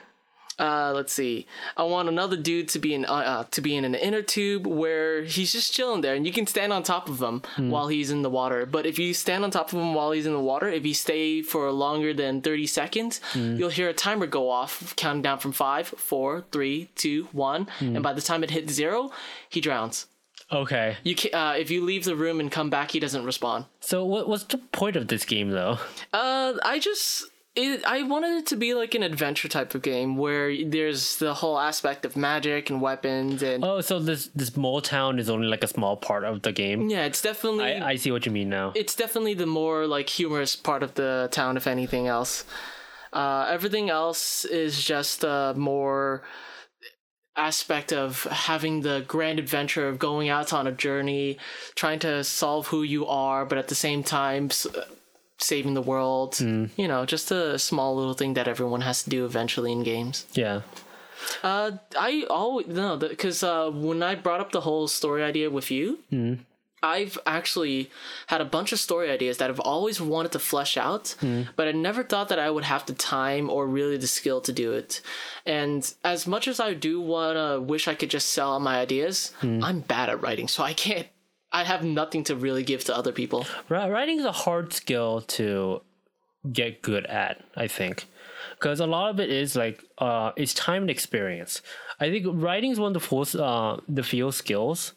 Uh, let's see. I want another dude to be in uh, uh, to be in an inner tube where he's just chilling there, and you can stand on top of him while he's in the water. But if you stand on top of him while he's in the water, if you stay for longer than thirty seconds, you'll hear a timer go off, counting down from five, four, three, two, one, and by the time it hits zero, he drowns. Okay You can, uh, if you leave the room and come back, he doesn't respond. so what, what's the point of this game though Uh, I just it, I wanted it to be like an adventure type of game where there's the whole aspect of magic and weapons and oh so this this mole town is only like a small part of the game yeah, it's definitely I, I see what you mean now it's definitely the more like humorous part of the town if anything else. Uh, everything else is just uh, more aspect of having the grand adventure of going out on a journey, trying to solve who you are, but at the same time saving the world. You know, just a small little thing that everyone has to do eventually in games. yeah Uh, I always no, because uh, when I brought up the whole story idea with you, I've actually had a bunch of story ideas that I've always wanted to flesh out, but I never thought that I would have the time or really the skill to do it. And as much as I do want to wish I could just sell out my ideas, I'm bad at writing, so I can't. I have nothing to really give to other people. Writing is a hard skill to get good at, I think, because a lot of it is like uh, it's time and experience. I think writing is one of the full, uh, the few skills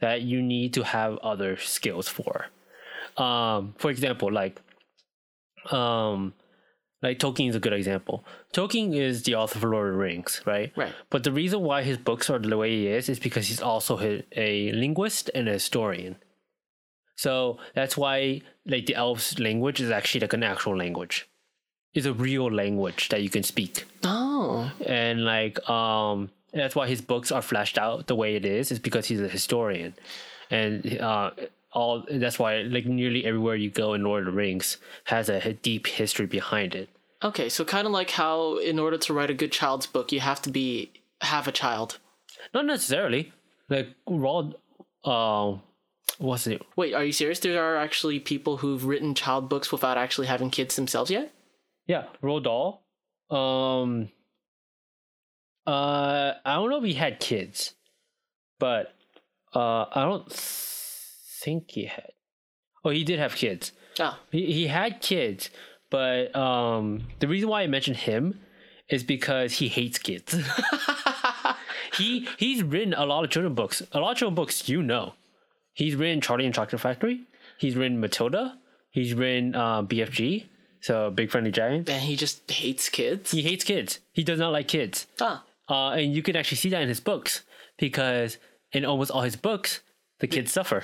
that you need to have other skills for. Um, for example, like, um, like Tolkien is a good example. Tolkien is the author of Lord of the Rings, right? Right. But the reason why his books are the way he is is because he's also a, a linguist and a historian. So that's why like the elves language is actually like an actual language. It's a real language that you can speak. Oh, And like um that's why his books are fleshed out the way it is, is because he's a historian. And uh all that's why like nearly everywhere you go in Lord of the Rings has a deep history behind it. okay. So kind of like how, in order to write a good child's book, you have to be have a child. Not necessarily. Like Rod uh what's it? Wait, are you serious? There are actually people who've written child books without actually having kids themselves yet. Yeah, Roald Dahl. Um uh I don't know if he had kids, but uh I don't think he had. Oh, he did have kids. Ah, He he had kids, but um the reason why I mentioned him is because he hates kids. he he's written a lot of children books. A lot of children books you know. He's written Charlie and Chocolate Factory. He's written Matilda. He's written uh, BFG. So Big Friendly Giant. and he just hates kids. He hates kids. He does not like kids. Ah, Uh, and you can actually see that in his books because in almost all his books, the kids suffer.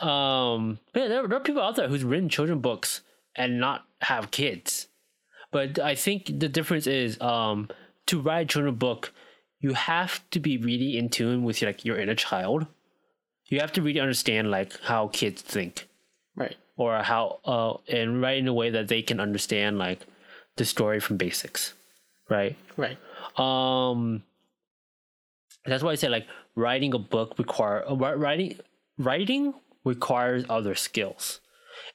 um, yeah, there, there are people out there who's written children books and not have kids. But I think the difference is um, to write a children book, you have to be really in tune with like your inner child. You have to really understand like how kids think right. or how uh and write in a way that they can understand like the story from basics right? Right. um that's why i say like writing a book require uh, writing writing requires other skills.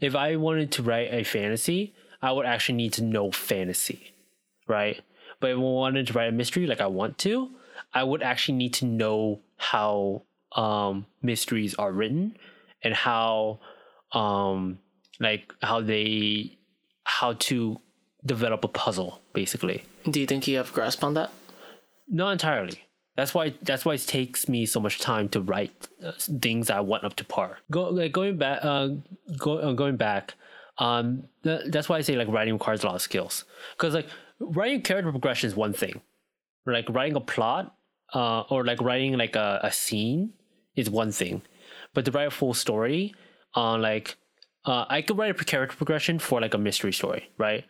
If i wanted to write a fantasy i would actually need to know fantasy right? But if i wanted to write a mystery like i want to i would actually need to know how um mysteries are written and how um like how they how to develop a puzzle basically Do you think you have grasp on that? not entirely. That's why that's why it takes me so much time to write uh, things I want up to par. Go like going back uh, go, uh going back um th- that's why I say like writing requires a lot of skills. Because like writing character progression is one thing. Like writing a plot uh or like writing like a, a scene is one thing. But to write a full story on like uh, I could write a character progression for like a mystery story, right?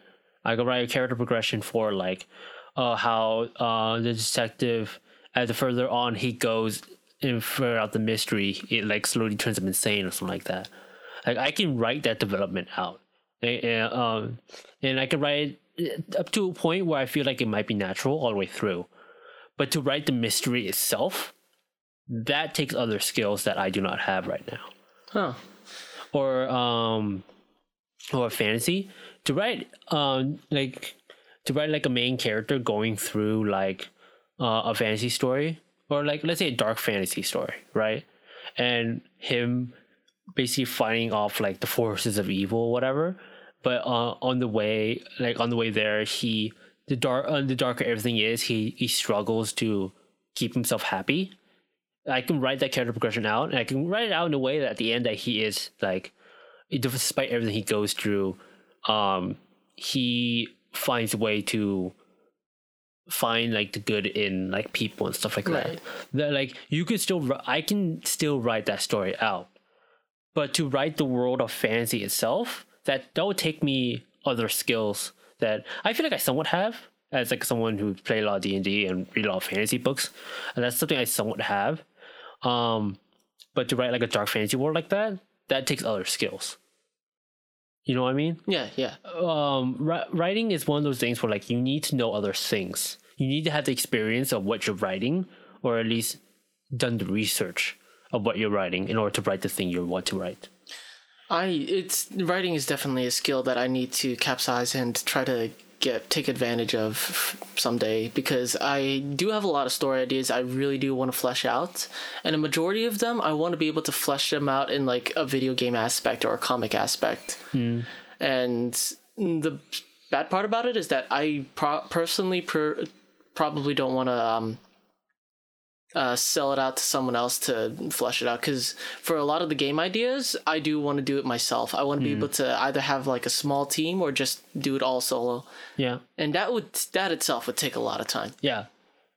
I could write a character progression for like uh, how uh, the detective, as the further on he goes and further out the mystery, it like slowly turns him insane or something like that. Like I can write that development out, and, and, um, and I can write it up to a point where I feel like it might be natural all the way through. But to write the mystery itself, that takes other skills that I do not have right now Huh. or um or fantasy to write um like to write like a main character going through like uh, a fantasy story or like let's say a dark fantasy story right? And him basically fighting off like the forces of evil or whatever. But uh, on the way like on the way there he the dark uh, the darker everything is he he struggles to keep himself happy. I can write that character progression out, and I can write it out in a way that at the end that he is like, despite everything he goes through, um, he finds a way to find like the good in like people and stuff like Right. that. That like you could still, I can still write that story out, but to write the world of fantasy itself, that that would take me other skills that I feel like I somewhat have as like someone who played a lot of D and D and read a lot of fantasy books, and that's something I somewhat have. Um, but to write like a dark fantasy world like that, that takes other skills. You know what I mean? Yeah, yeah. Um, ri- writing is one of those things where like you need to know other things. You need to have the experience of what you're writing, or at least done the research of what you're writing in order to write the thing you want to write. I it's writing is definitely a skill that I need to capsize and try to get take advantage of someday because I do have a lot of story ideas I really do want to flesh out, and a majority of them I want to be able to flesh them out in like a video game aspect or a comic aspect. And the bad part about it is that I pro- personally per- probably don't want to um, uh, sell it out to someone else to flesh it out because for a lot of the game ideas i do want to do it myself i want to be able to either have like a small team or just do it all solo Yeah. and that would that itself would take a lot of time Yeah.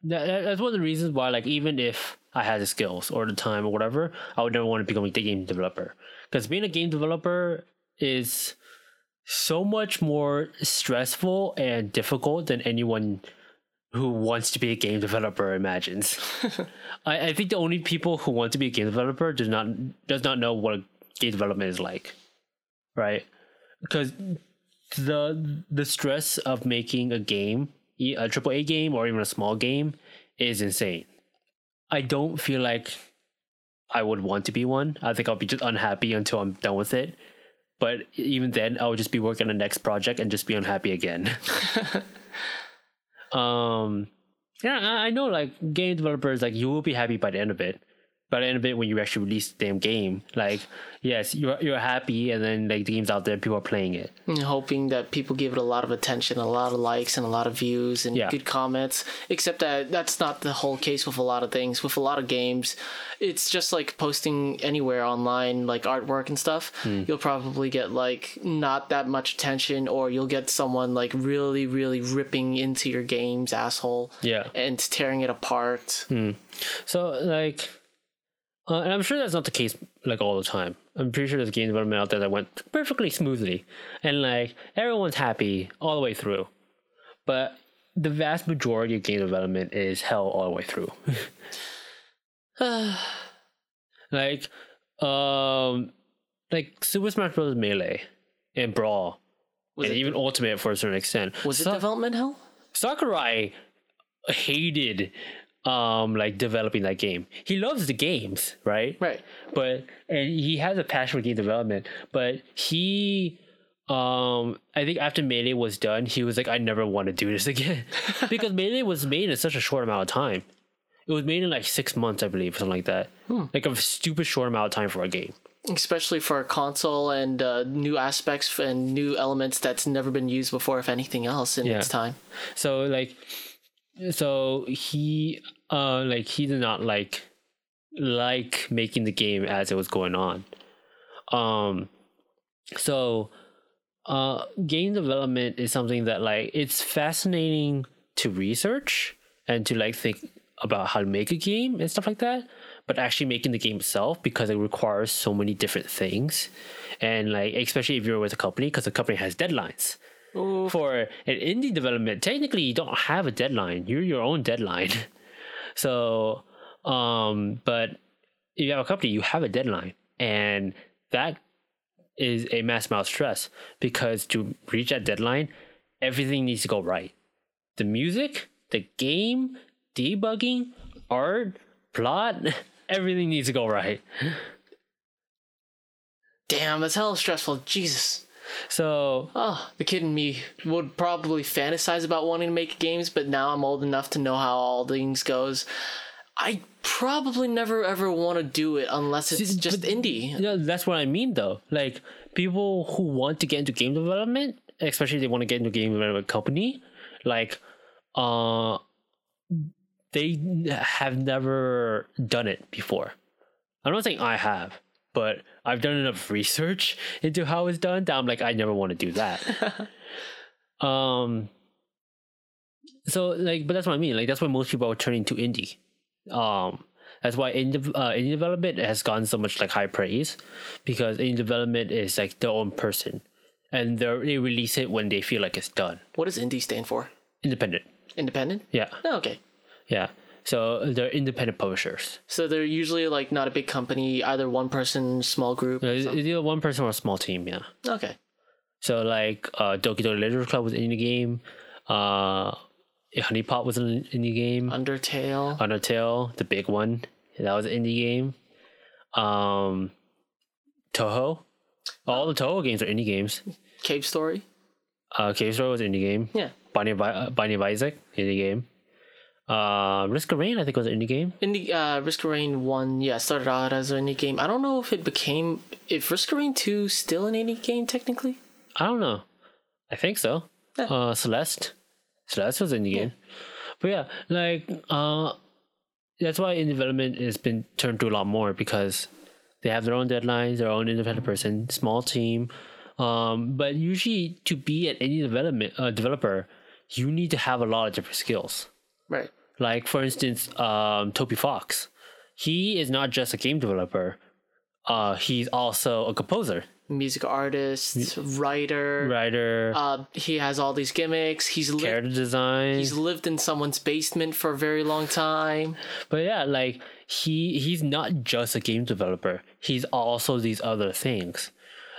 That- that's one of the reasons why, like, even if I had the skills or the time or whatever, I would never want to become a game developer. Because being a game developer is so much more stressful and difficult than anyone who wants to be a game developer imagines. I, I think the only people who want to be a game developer does not does not know what game development is like, right? Because the the stress of making a game, a triple A game or even a small game, is insane. I don't feel like I would want to be one. I think I'll be just unhappy until I'm done with it. But even then, I would just be working on the next project and just be unhappy again. um, yeah, I know like game developers, like you will be happy by the end of it. By the end of it, when you actually release the damn game, like yes, you're you're happy, and then like the game's out there, people are playing it. and hoping that people give it a lot of attention a lot of likes and a lot of views and Yeah. good comments except that that's not the whole case with a lot of things with a lot of games it's just like posting anywhere online like artwork and stuff hmm. you'll probably get like not that much attention or you'll get someone like really really ripping into your game's asshole Yeah. and tearing it apart hmm. So like, uh, and I'm sure that's not the case like all the time. I'm pretty sure there's game development out there that went perfectly smoothly, and like everyone's happy all the way through. But the vast majority of game development is hell all the way through. like, um, like Super Smash Bros. Melee and Brawl, was and it, even Ultimate for a certain extent. was it development hell Sakurai hated um like developing that game. He loves the games, right? right But and he has a passion for game development, but he um I think after Melee was done, he was like, I never want to do this again. because Melee was made in such a short amount of time. It was made in like six months, I believe, or something like that. Like a stupid short amount of time for a game. especially for a console and uh, new aspects and new elements that's never been used before if anything else in Yeah. its time So like, so he uh like he did not like like making the game as it was going on. Um, so uh, game development is something that like it's fascinating to research and to like think about how to make a game and stuff like that. But actually making the game itself because it requires so many different things, and like especially if you're with a company because the company has deadlines for an indie development, technically you don't have a deadline. You're your own deadline. So, um, but if you have a company, you have a deadline, and that is a mass amount of stress because to reach that deadline, everything needs to go right. The music, the game, debugging, art, plot, everything needs to go right. damn that's hella stressful jesus So oh the kid in me would probably fantasize about wanting to make games but now i'm old enough to know how all things goes i probably never ever want to do it unless it's just but- indie Yeah, that's what I mean though. Like people who want to get into game development, especially if they want to get into game development company, like uh they have never done it before. I'm not saying I have, but I've done enough research into how it's done that I'm like I never want to do that. um so like but that's what I mean. Like that's why most people are turning to indie. Um that's why indie, uh, indie development has gotten so much like high praise because indie development is like their own person and they they release it when they feel like it's done. what does indie stand for Independent. independent Yeah. oh, okay Yeah. So they're independent publishers. so they're usually like not a big company either one person small group Uh, It's either one person or a small team, yeah. okay So like uh Doki Doki Literature Club was in the game. Uh Honeypot was in, in the game. undertale Undertale, the big one, that was an indie game. Um, Touhou, all the Touhou games are indie games. cave story Uh, Cave Story was an indie game. Yeah. Binding of, uh, Binding of Isaac, indie game. Uh, Risk of Rain, I think was an indie game. Indie uh, Risk of Rain one, yeah, started out as an indie game. I don't know if it became if Risk of Rain two still an indie game technically. I don't know. I think so. Yeah. Uh, Celeste. Celeste was in the game. But yeah, like uh, that's why in development has been turned to a lot more because they have their own deadlines, their own independent person, small team. Um, but usually to be at any development uh, developer, you need to have a lot of different skills. Right. Like for instance, um, Toby Fox, he is not just a game developer. Uh, he's also a composer, Music artist, writer. writer, Uh, he has all these gimmicks. He's lived. character design. He's lived in someone's basement for a very long time. But yeah, like he he's not just a game developer. He's also these other things.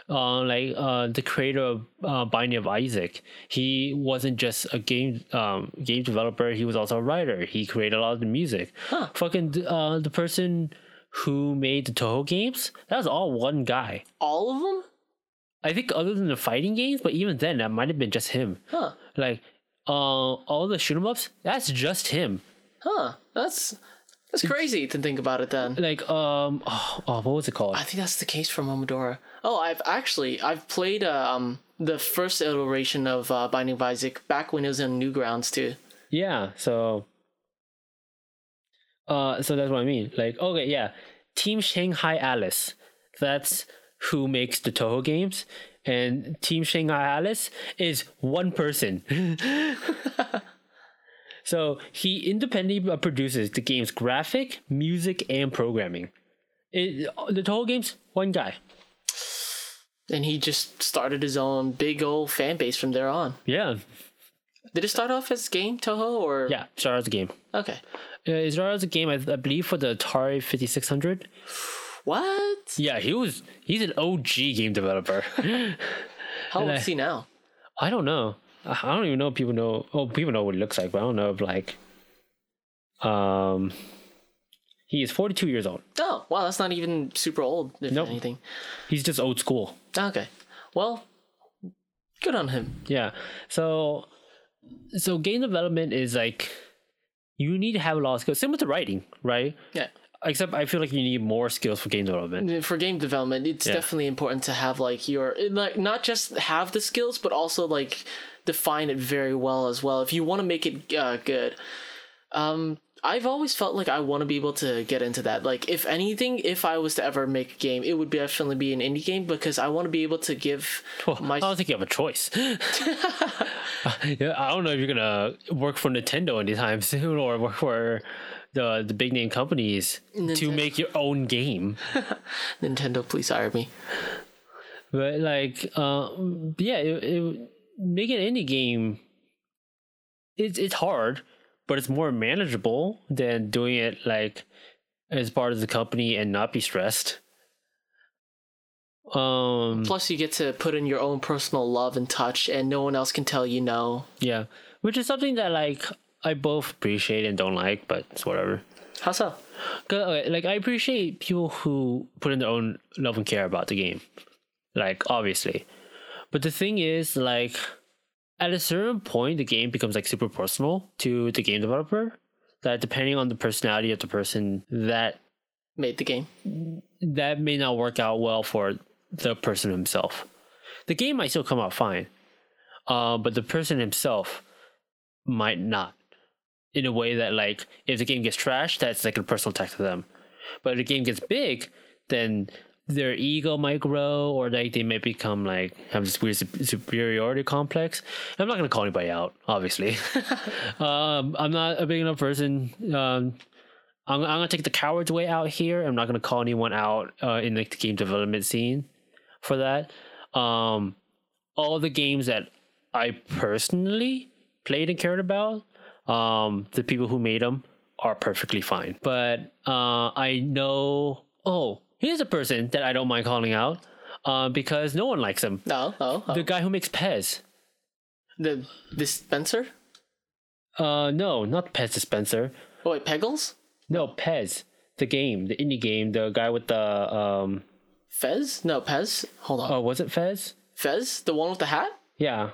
Uh, like uh, the creator of uh, Binding of Isaac, he wasn't just a game um, game developer. He was also a writer. He created a lot of the music. Huh. Fucking uh, the person who made the Touhou games, that was all one guy. All of them? I think other than the fighting games, but even then, that might have been just him. Huh. Like uh, all the shoot 'em ups, that's just him. Huh. That's that's crazy to think about it then. Like um, oh, oh what was it called? I think that's the case for Momodora. Oh, I've actually I've played uh, um the first iteration of uh, Binding of Isaac back when it was in Newgrounds too. Yeah, so uh so that's what I mean. Like, okay, yeah. Team Shanghai Alice. That's who makes the Touhou games. And Team Shanghai Alice is one person. so he independently produces the game's graphic, music, and programming. It, the Touhou games, one guy. And he just started his own big old fan base from there on. Yeah, Did it start off as game Touhou or yeah. started as a game. Okay. Uh, it started as a game, I, I believe, for the Atari Fifty Six Hundred. What? Yeah, he was. He's an OG game developer. How old is he now? I don't know. I don't even know if people know. Oh, people know what he looks like, but I don't know if like. Um, he is forty two years old. Oh, wow, that's not even super old, if Nope. anything. He's just old school. Okay. Well, good on him. Yeah. So, so game development is like, you need to have a lot of skills. Similar to writing, right? Yeah. Except I feel like you need more skills for game development. For game development, it's Yeah. definitely important to have like your like not just have the skills, but also like define it very well as well. If you want to make it uh, good, um, I've always felt like I want to be able to get into that. Like, if anything, if I was to ever make a game, it would definitely be an indie game because I want to be able to give Well, my I don't think you have a choice. yeah, I don't know if you're gonna work for Nintendo anytime soon or work for the the big name companies to make your own game. Nintendo. Please hire me. But like, uh, yeah, it, it, make an indie game. It's it's hard, but it's more manageable than doing it like as part of the company and not be stressed. Um, Plus, you get to put in your own personal love and touch, and no one else can tell you no. yeah, which is something that like I both appreciate and don't like, but it's whatever. How so? okay, like I appreciate people who put in their own love and care about the game, like obviously. But the thing is, like, at a certain point, the game becomes like super personal to the game developer. That depending on the personality of the person, that Made the game. that may not work out well for the person himself. The game might still come out fine, uh, but the person himself might not. In a way that, like, if the game gets trashed, that's like a personal attack to them. But if the game gets big, then their ego might grow, or like they may become like have this weird superiority complex. I'm not gonna call anybody out, obviously. um, I'm not a big enough person. Um, I'm, I'm gonna take the coward's way out here. I'm not gonna call anyone out uh, in like the game development scene for that. Um, all the games that I personally played and cared about, um, the people who made them are perfectly fine. But uh, I know. Oh, here's a person that I don't mind calling out uh, because no one likes him. No. Oh. oh. The guy who makes Pez. The dispenser? Uh, no, not Pez dispenser. Oh wait, Peggles? No, Pez, the game, the indie game, the guy with the um. Fez? No, Pez. Hold on. Oh, was it Fez? Fez? The one with the hat? Yeah.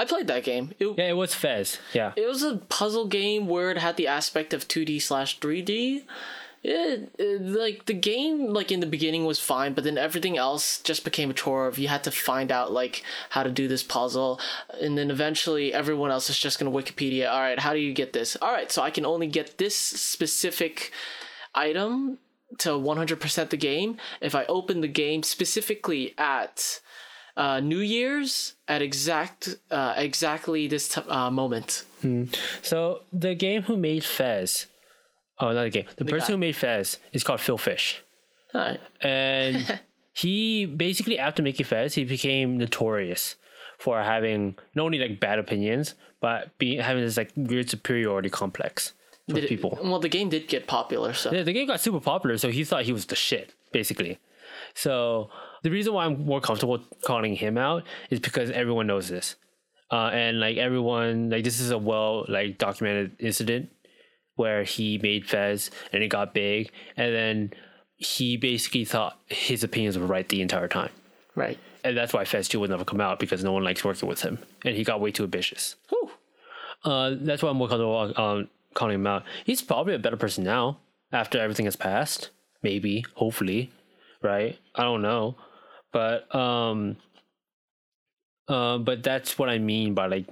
I played that game. It, Yeah, it was Fez. Yeah. it was a puzzle game where it had the aspect of 2D slash 3D. It, it like the game like in the beginning was fine, but then everything else just became a chore of you had to find out like how to do this puzzle, and then eventually everyone else is just gonna Wikipedia. All right, how do you get this? All right, so I can only get this specific item to 100% the game if I open the game specifically at uh, New Year's at exact uh, exactly this t- uh, moment. So the game who made Fez, oh, not the game. The, person guy. who made Fez is called Phil Fish, right. and he basically after making Fez, he became notorious for having not only like bad opinions, but being having this like weird superiority complex with people. well, the game did get popular, so Yeah, the game got super popular, so he thought he was the shit, basically. So the reason why I'm more comfortable calling him out is because everyone knows this, uh, and like everyone, like this is a well like documented incident where he made Fez and it got big, and then he basically thought his opinions were right the entire time, right. and that's why Fez two would never come out because no one likes working with him, and he got way too ambitious. Whew. Uh, that's why I'm more comfortable um, calling him out. He's probably a better person now after everything has passed. Maybe, hopefully, right? I don't know, but um, uh, but that's what I mean by like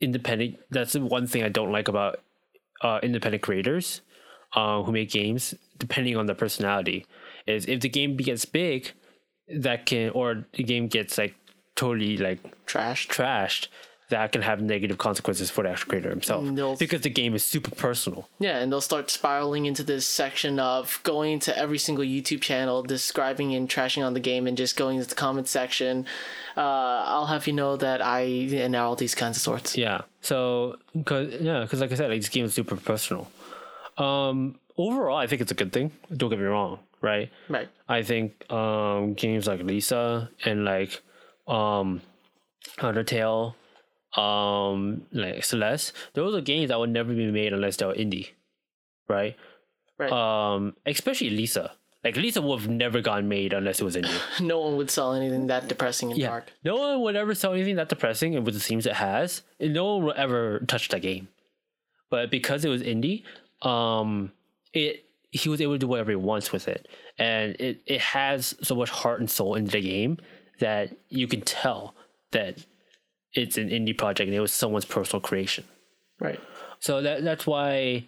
independent. That's the one thing I don't like about uh, independent creators uh, who make games. Depending on their personality, is if the game gets big, that can or the game gets like totally like trashed trashed, that can have negative consequences for the actual creator himself because the game is super personal. Yeah, and they'll start spiraling into this section of going to every single YouTube channel, describing and trashing on the game, and just going to the comment section. Uh, I'll have you know that I and all these kinds of sorts. Yeah. So, cause yeah, because like I said, like this game is super personal. Um, overall, I think it's a good thing. Don't get me wrong, right? Right. I think um games like Lisa and like um Undertale, um like Celeste, those are games that would never be made unless they were indie, right? Right. Um, especially Lisa. Like Lisa would have never gotten made unless it was indie. no one would sell anything that depressing and dark. No one would ever sell anything that depressing, and with the themes it has, and no one will ever touch that game. But because it was indie, um, it he was able to do whatever he wants with it, and it it has so much heart and soul into the game that you can tell that it's an indie project and it was someone's personal creation. Right. So that that's why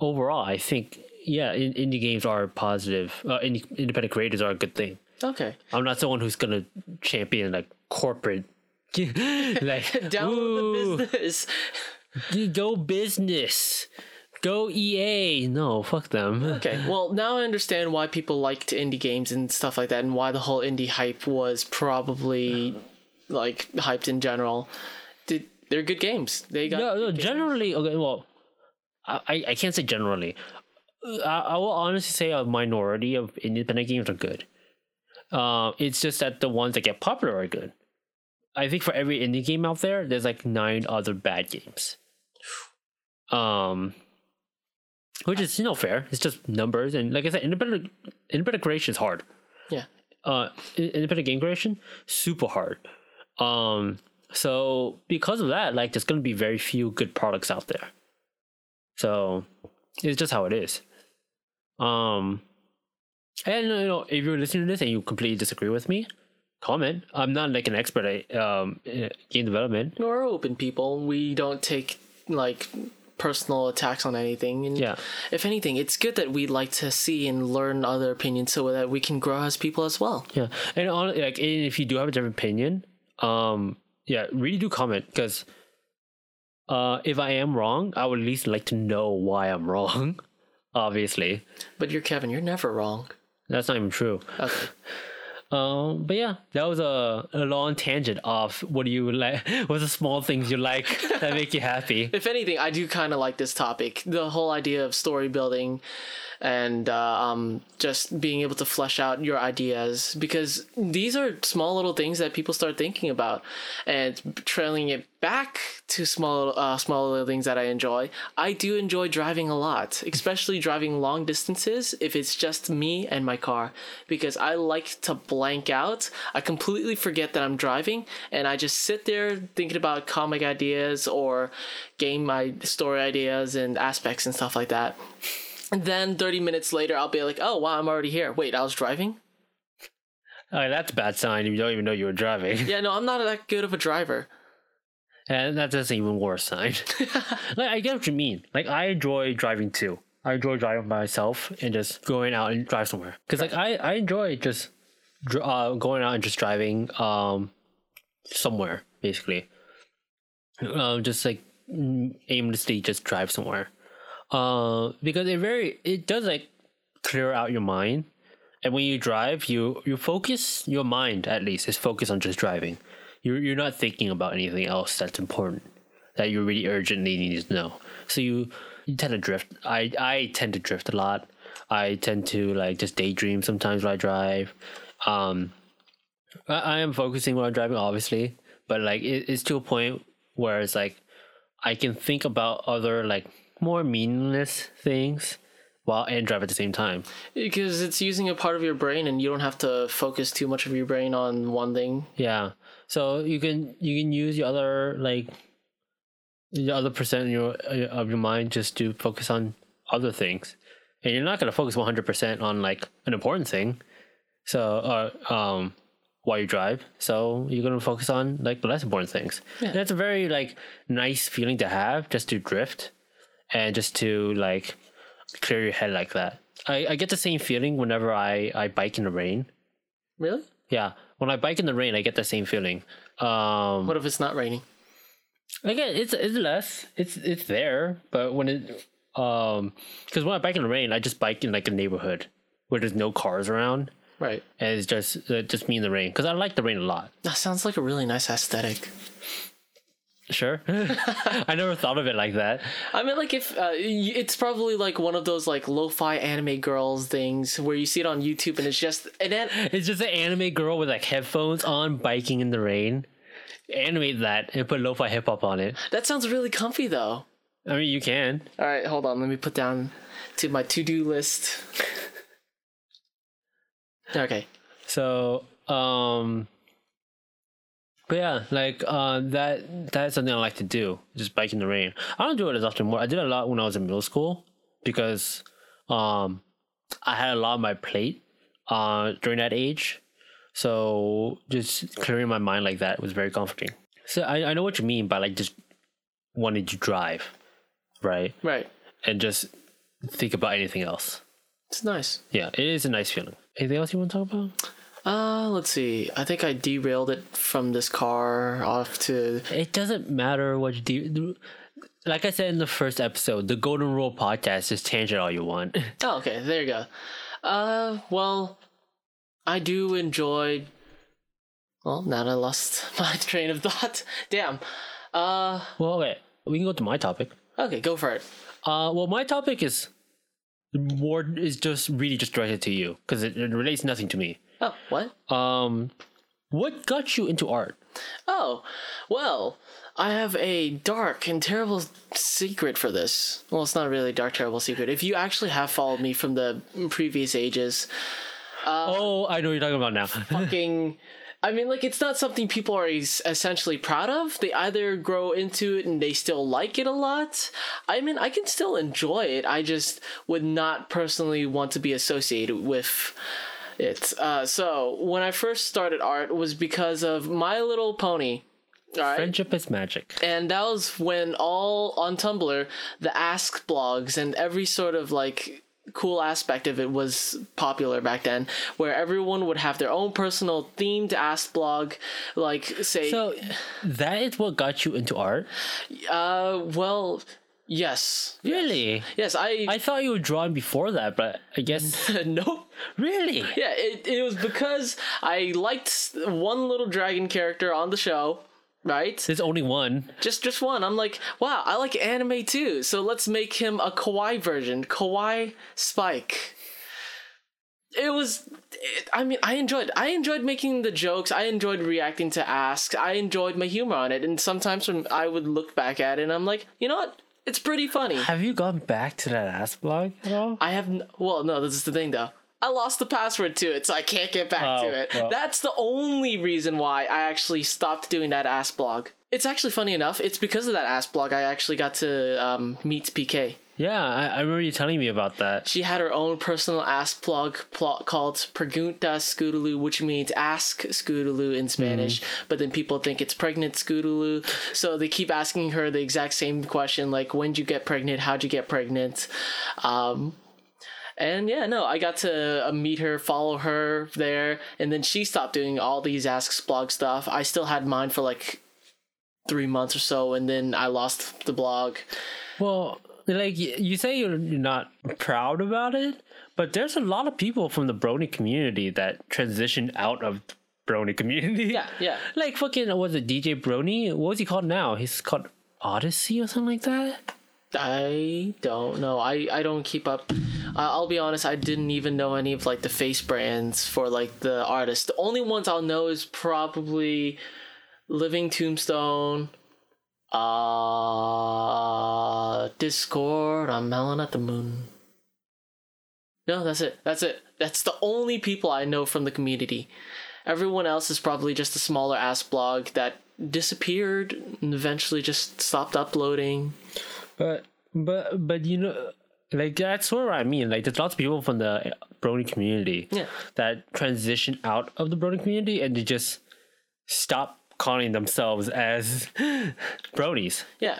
overall, I think yeah, in, indie games are positive. Uh, indie, independent creators are a good thing. Okay. I'm not someone who's gonna champion like corporate, like Down "Ooh, the business. go business, go EA. No, fuck them. Okay, well now I understand why people liked indie games and stuff like that, and why the whole indie hype was probably like hyped in general. Did they're good games? They got No, no, generally, okay. Well, I I- can't say generally. Uh, I, I will honestly say a minority of independent games are good. Uh, it's just that the ones that get popular are good. I think for every indie game out there, there's like nine other bad games. Um, which is you know fair. It's just numbers, and like I said, independent independent creation is hard. yeah. Uh, independent game creation super hard. Um, so because of that, like there's gonna be very few good products out there. So it's just how it is. Um, and you know, if you're listening to this and you completely disagree with me, comment. I'm not like an expert at um in game development. We're open people. We don't take like personal attacks on anything. And Yeah. if anything, it's good that we like to see and learn other opinions so that we can grow as people as well. Yeah, and on like and if you do have a different opinion, um, yeah, really do comment because, uh, if I am wrong, I would at least like to know why I'm wrong. Obviously, But you're Kevin. You're never wrong. that's not even true. Okay. Um, but yeah, that was a, a long tangent of what do you like? What's the small things you like that make you happy? if anything, I do kind of like this topic. The whole idea of story building and uh, um, just being able to flesh out your ideas because these are small little things that people start thinking about and trailing it back to small uh, small little things that I enjoy. I do enjoy driving a lot, especially driving long distances if it's just me and my car because I like to blank out. I completely forget that I'm driving, and I just sit there thinking about comic ideas or game my story ideas and aspects and stuff like that. And then 30 minutes later, I'll be like, oh, wow, I'm already here. Wait, I was driving? Oh, that's a bad sign. You don't even know you were driving. Yeah, no, I'm not that good of a driver. And that's an even worse sign. like I get what you mean. Like I enjoy driving too. I enjoy driving by myself and just going out and drive somewhere. Cause like I, I enjoy just uh, going out and just driving um somewhere basically. Um, just like aimlessly just drive somewhere. Uh, because it very it does like clear out your mind. And when you drive, you you focus your mind at least is focused on just driving. You're you're not thinking about anything else that's important that you really urgently need to know. So you you tend to drift. I I tend to drift a lot. I tend to like just daydream sometimes when I drive. Um, I, I am focusing when I'm driving, obviously, but like it, it's to a point where it's like I can think about other like more meaningless things while and drive at the same time. Because it's using a part of your brain, and you don't have to focus too much of your brain on one thing. Yeah. So you can you can use your other like the other percent of your of your mind just to focus on other things, and you're not gonna focus one hundred percent on like an important thing. So uh, um while you drive, so you're gonna focus on like the less important things. Yeah. And that's a very like nice feeling to have, just to drift, and just to like clear your head like that. I, I get the same feeling whenever I I bike in the rain. Really? Yeah, when I bike in the rain, I get the same feeling. Um, What if it's not raining? again, it's it's less. It's it's there, but when it um, because when I bike in the rain, I just bike in like a neighborhood where there's no cars around, Right. and it's just uh, just me in the rain because I like the rain a lot. That sounds like a really nice aesthetic. Sure, I never thought of it like that. I mean, like if uh, it's probably like one of those like lo-fi anime girls things where you see it on YouTube and it's just and then It's just an anime girl with like headphones on, biking in the rain. Animate that and put lo-fi hip hop on it. that sounds really comfy though. I mean, you can. All right, hold on. Let me put down to my to-do list. okay. So, um, but yeah, like uh, that that's something I like to do. Just bike in the rain. I don't do it as often more. I did a lot when I was in middle school because um, I had a lot on my plate uh during that age. So just clearing my mind like that was very comforting. So I, I know what you mean by like just wanting to drive, right? Right. And just think about anything else. It's nice. Yeah, it is a nice feeling. Anything else you want to talk about? Uh, let's see. I think I derailed it from this car off to It doesn't matter what you do. Like I said in the first episode, the Golden Rule podcast is tangent all you want. Oh, okay. There you go. Uh, well, I do enjoy. Well, now that I lost my train of thought. Damn. Uh, well, okay, we can go to my topic. okay, go for it. Uh, well, my topic is more is just really just directed to you because it, it relates nothing to me. Oh, what? Um, what got you into art? Oh, well, I have a dark and terrible secret for this. Well, it's not really a dark, terrible secret. If you actually have followed me from the previous ages, oh, I know what you're talking about now. fucking. I mean, like, it's not something people are es- essentially proud of. They either grow into it and they still like it a lot. I mean, I can still enjoy it. I just would not personally want to be associated with it. Uh, so, when I first started art, was because of My Little Pony. Right. Friendship is magic. And that was when all on Tumblr, the Ask blogs and every sort of like cool aspect of it was popular back then, where everyone would have their own personal themed Ask blog, like say, So that is what got you into art. uh, well, yes, Really? yes, I, I thought you were drawing before that, but I guess nope. really. Yeah, it, it was because I liked one little dragon character on the show, right? There's only one. Just just one. I'm like, wow, I like anime too. So let's make him a kawaii version. Kawaii Spike. It was it, I mean, I enjoyed I enjoyed making the jokes. I enjoyed reacting to asks. I enjoyed my humor on it. And sometimes when I would look back at it and I'm like, you know what? It's pretty funny. Have you gone back to that ass blog at all? I have n- well, no, this is the thing though. I lost the password to it, so I can't get back Oh, to it. well. That's the only reason why I actually stopped doing that ass blog. It's actually funny enough. It's because of that ass blog I actually got to um, meet PK. Yeah, I, I remember you telling me about that. She had her own personal ass plug plot called Pregunta Scootaloo, which means ask Scootaloo in Spanish, but then people think it's pregnant Scootaloo. So they keep asking her the exact same question, like, when'd you get pregnant? How'd you get pregnant? Um, and yeah, no, I got to uh, meet her, follow her there, and then she stopped doing all these Asks blog stuff. I still had mine for like three months or so, and then I lost the blog. Well, like you say you're not proud about it, but there's a lot of people from the Brony community that transitioned out of the Brony community. Yeah, yeah. Like fucking was it DJ Brony? What was he called now? He's called Odyssey or something like that. I don't know. I, I don't keep up. Uh, I'll be honest. I didn't even know any of like the face brands for like the artists. The only ones I'll know is probably Living Tombstone, uh, Discord, I'm Melon at the Moon. No, that's it. That's it. That's the only people I know from the community. Everyone else is probably just a smaller ass blog that disappeared and eventually just stopped uploading. But but but you know, like that's what I mean. Like there's lots of people from the Brony community Yeah. that transition out of the Brony community and they just stop calling themselves as Bronies. Yeah.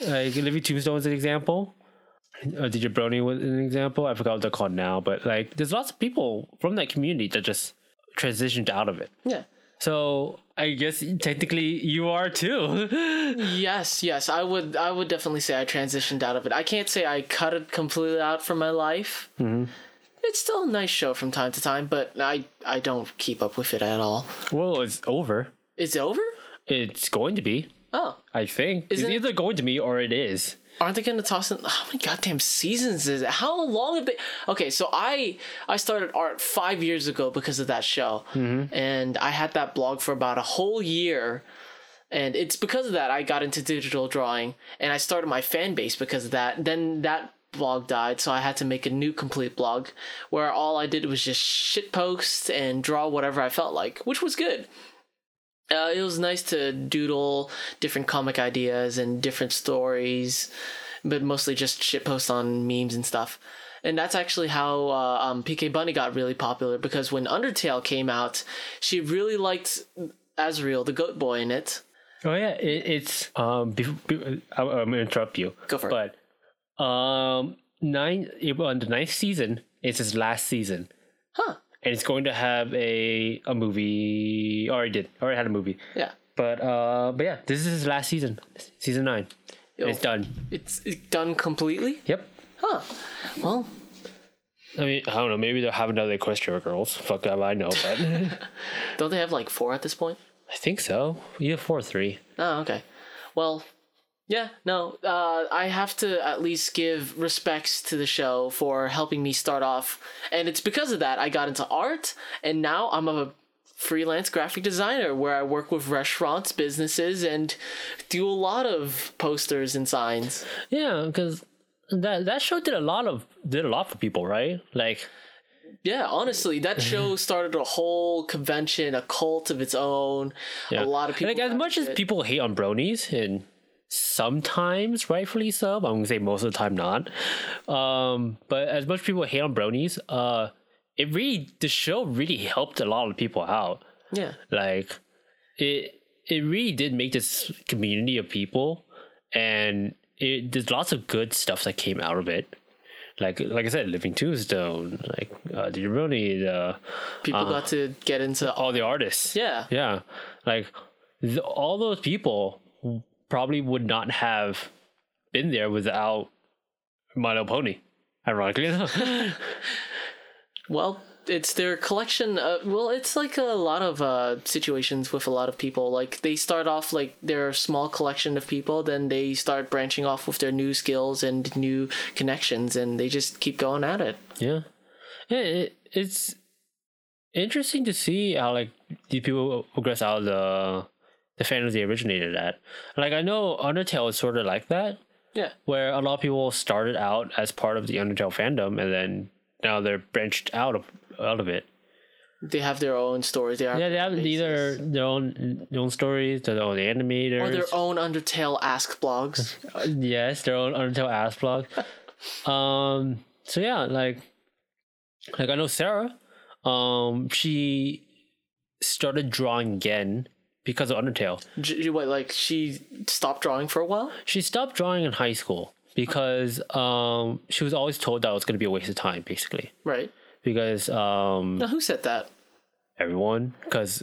Like Living Tombstone is an example. Uh, DJ Brony was an example. I forgot what they're called now, but like there's lots of people from that community that just transitioned out of it. Yeah. So I guess technically you are too. Yes, yes. I would I would definitely say I transitioned out of it. I can't say I cut it completely out from my life. Mm-hmm. It's still a nice show from time to time, but I I don't keep up with it at all. well, it's over. Is it over? It's going to be. Oh. I think Isn't it's it- either going to be or it is. Aren't they gonna toss in how many goddamn seasons is it? How long have they Okay, so I I started art five years ago because of that show. Mm-hmm. And I had that blog for about a whole year. And it's because of that I got into digital drawing and I started my fan base because of that. Then that blog died, so I had to make a new complete blog where all I did was just shit post and draw whatever I felt like, which was good. Uh, it was nice to doodle different comic ideas and different stories, but mostly just shitpost on memes and stuff. And that's actually how uh, um, PK Bunny got really popular because when Undertale came out, she really liked Asriel, the goat boy in it. Oh yeah, it, it's um. Be, be, I'm, I'm gonna interrupt you. Go for it. But um, nine on the ninth season. It's his last season, Huh. And it's going to have a a movie. Already did. Already had a movie. Yeah. But uh, but yeah, this is his last season. Season nine. Yo. It's done. It's, it's done completely? Yep. Huh. Well, I mean, I don't know. Maybe they'll have another Equestria Girls. Fuck that, I know, but don't they have like four at this point? I think so. Yeah, four or three. Oh, okay. Well, yeah, no, uh, I have to at least give respects to the show for helping me start off. And it's because of that I got into art, and now I'm a freelance graphic designer where I work with restaurants, businesses, and do a lot of posters and signs. Yeah, because that that show did a lot of did a lot for people, right? Like Yeah, honestly, that show started a whole convention, a cult of its own. Yeah. A lot of people. Like as much as people hate on bronies, and sometimes rightfully so, but I'm gonna say most of the time not. Um, but as much people hate on bronies, uh, it really the show really helped a lot of people out. yeah, Like it it really did make this community of people, and it there's lots of good stuff that came out of it. Like like I said, Living Tombstone, like uh, the Brony, the people got to get into. all the artists. Yeah, Yeah, like th- all those people probably would not have been there without My Little Pony. Ironically enough. Well, it's their collection. Uh, well, it's like a lot of uh, situations with a lot of people. Like they start off like their small collection of people, then they start branching off with their new skills and new connections, and they just keep going at it. yeah, yeah. It, it's interesting to see how like these people progress out of the the they originated at. Like I know Undertale is sort of like that, Yeah, where a lot of people started out as part of the Undertale fandom and then now they're branched out of out of it. They have their own stories. They are Yeah, they have basis. either their own their own stories, their own animators, or their own Undertale ask blogs. yes, their own Undertale ask blog. um. So yeah, like, like I know Sarah. Um, she started drawing again because of Undertale. J- what, like she stopped drawing for a while? She stopped drawing in high school because um she was always told that it was going to be a waste of time, basically. Right. Because um Now, who said that? everyone, because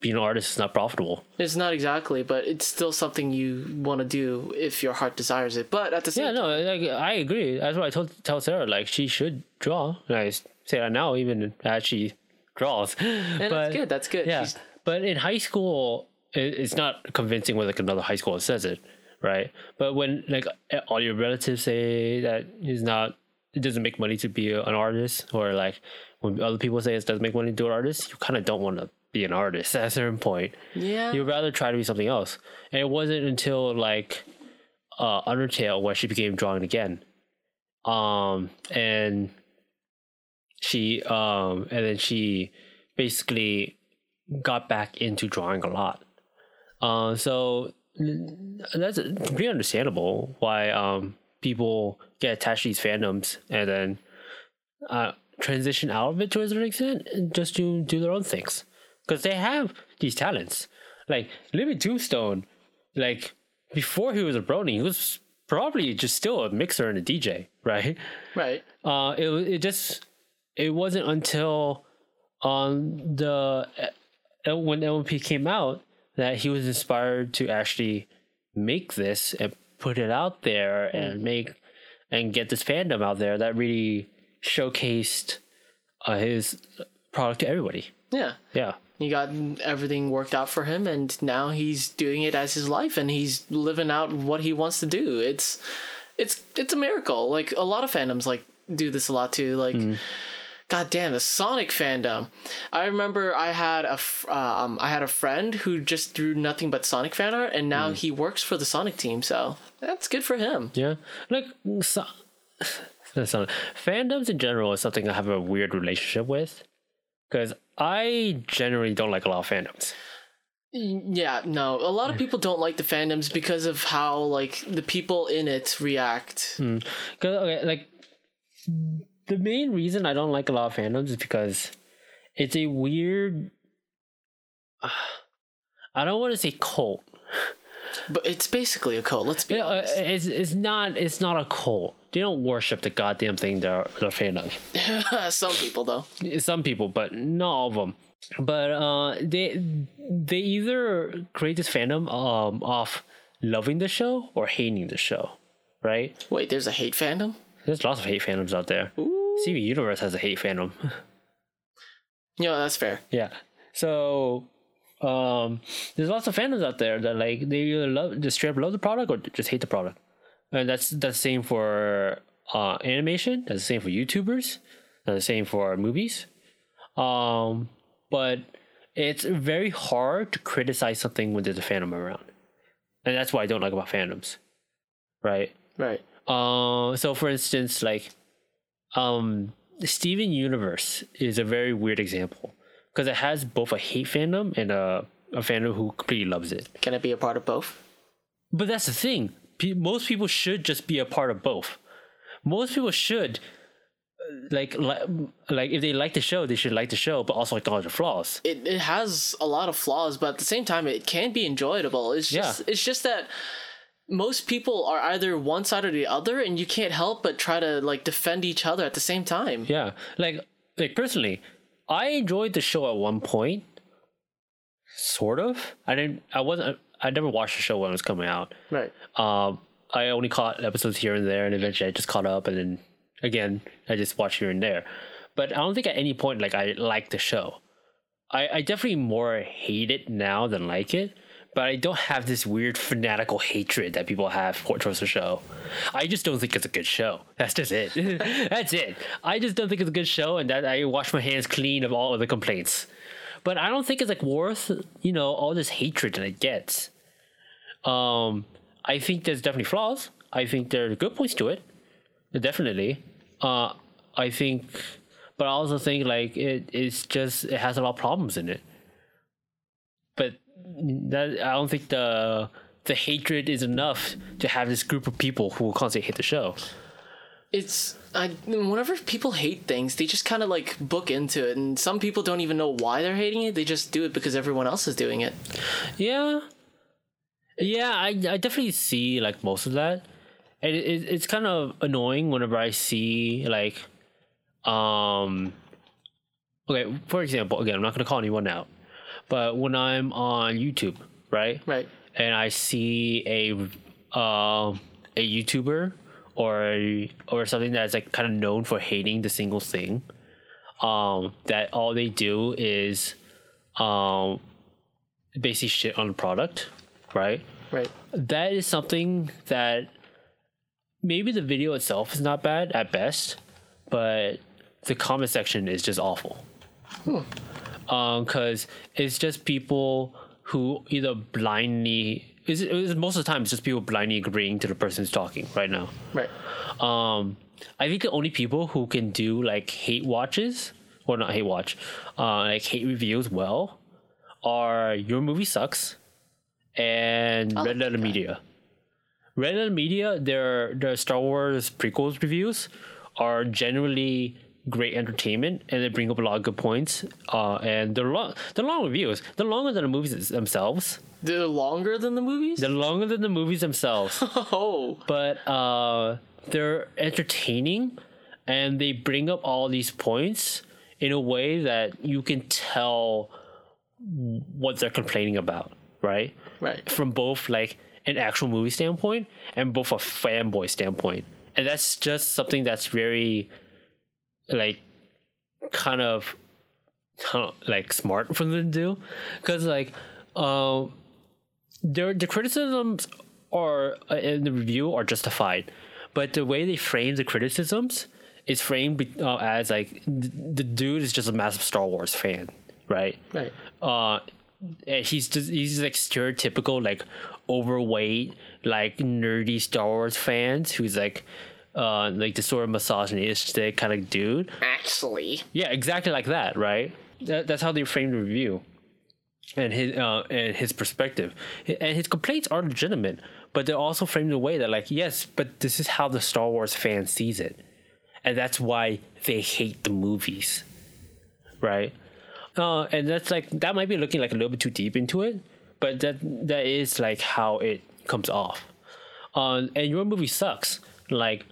being an artist is not profitable. It's not exactly, but it's still something you want to do if your heart desires it. But at the same Yeah, no, like I agree. That's what I told tell Sarah. Like she should draw. And I say that now, even as she draws. and but, that's good. That's good. Yeah, She's- but in high school, it's not convincing when like another high school says it, right? But when like all your relatives say that it's not, it doesn't make money to be an artist, or like when other people say it doesn't make money to do an artist, you kind of don't want to be an artist at a certain point. yeah. You'd rather try to be something else. And it wasn't until like uh Undertale where she became drawing again. Um and she um and then she basically got back into drawing a lot. Uh so that's pretty understandable why um people get attached to these fandoms and then uh transition out of it to a certain extent and just do do their own things because they have these talents. Like Living Tombstone, like before he was a Brony, he was probably just still a mixer and a DJ, right? Right. Uh, it it just it wasn't until on the uh, when LMP came out that he was inspired to actually make this and put it out there and make and get this fandom out there that really showcased uh, his product to everybody. Yeah. Yeah. He got everything worked out for him, and now he's doing it as his life, and he's living out what he wants to do. It's, it's, it's a miracle. Like a lot of fandoms, like do this a lot too. Like, god damn, the Sonic fandom. I remember I had a, f- uh, um, I had a friend who just drew nothing but Sonic fan art, and now hmm. he works for the Sonic team. So that's good for him. Yeah, like so, fandoms in general is something I have a weird relationship with because I generally don't like a lot of fandoms. Yeah, no. A lot of people don't like the fandoms because of how like the people in it react. Hmm. Cause okay, like the main reason I don't like a lot of fandoms is because it's a weird. I don't want to say cult. But it's basically a cult. Let's be know, uh, honest. it's it's not it's not a cult. They don't worship the goddamn thing they're they're fan of. Some people though. some people, but not all of them. But uh, they they either create this fandom um of loving the show or hating the show, right? Wait, there's a hate fandom. There's lots of hate fandoms out there. Steven Universe has a hate fandom. Yeah, that's fair. yeah. So um, there's lots of fandoms out there that like they either love just straight up love the product or just hate the product, and that's that's the same for uh animation. That's the same for YouTubers. That's the same for movies. Um, but it's very hard to criticize something when there's a fandom around, and that's what I don't like about fandoms, right? Right. Uh, so for instance, like, um, Steven Universe is a very weird example because it has both a hate fandom and a, a fandom who completely loves it. Can it be a part of both? But that's the thing. Pe- most people should just be a part of both. Most people should, uh, like, like, like if they like the show, they should like the show, but also acknowledge the flaws. It it has a lot of flaws, but at the same time, it can be enjoyable. It's just Yeah. it's just that most people are either one side or the other, and you can't help but try to like defend each other at the same time. Yeah, like, like personally, I enjoyed the show at one point. Sort of. I didn't. I wasn't. I never watched the show when it was coming out. Right. Um, I only caught episodes here and there, and eventually I just caught up, and then again I just watched here and there. But I don't think at any point like I liked the show. I, I definitely more hate it now than like it, but I don't have this weird fanatical hatred that people have towards the show. I just don't think it's a good show. That's just it. That's it. I just don't think it's a good show, and that I wash my hands clean of all of the complaints. But I don't think it's like worth you know all this hatred that it gets. Um, I think there's definitely flaws. I think there are good points to it, definitely. Uh, I think, but I also think like it it's just it has a lot of problems in it. But that I don't think the the hatred is enough to have this group of people who will constantly hate the show. It's I whenever people hate things, they just kind of like book into it, and some people don't even know why they're hating it. They just do it because everyone else is doing it. Yeah, yeah, I I definitely see like most of that, and it, it, it's kind of annoying whenever I see like, um, okay, for example, again, I'm not gonna call anyone out, but when I'm on YouTube, right, Right. and I see a um a YouTuber or a, or something that's like kind of known for hating the single thing, um, that all they do is um basically shit on the product, right? Right. That is something that maybe the video itself is not bad at best, but the comment section is just awful. Um, cause it's just people who either blindly is it, most of the time it's just people blindly agreeing to the person who's talking right now. Right. Um, I think the only people who can do like hate watches or not hate watch, uh, like hate reviews well, are your movie sucks, and like Red Letter. Media. Red Letter Media, their their Star Wars prequels reviews are generally great entertainment, and they bring up a lot of good points. Uh, and they're long, they're long reviews. They're longer than the movies themselves. They're longer than the movies. They're longer than the movies themselves. oh. but uh, they're entertaining and they bring up all these points in a way that you can tell what they're complaining about, right? Right. From both like an actual movie standpoint and both a fanboy standpoint. And that's just something that's very like kind of kind of like smart for them to do because like um their the criticisms are uh, in the review are justified but the way they frame the criticisms is framed uh, as like th- the dude is just a massive star wars fan right Right. uh and he's just he's like stereotypical like overweight like nerdy star wars fans who's like uh like the sort of misogynistic kind of dude Actually. yeah, exactly like that, right? That, that's how they framed the review, and his uh, and his perspective, and his complaints are legitimate, but they're also framed in a way that, like, yes, but this is how the Star Wars fan sees it, and that's why they hate the movies, right? Uh, and that's like that might be looking like a little bit too deep into it, but that that is like how it comes off. Uh, and your movie sucks. Like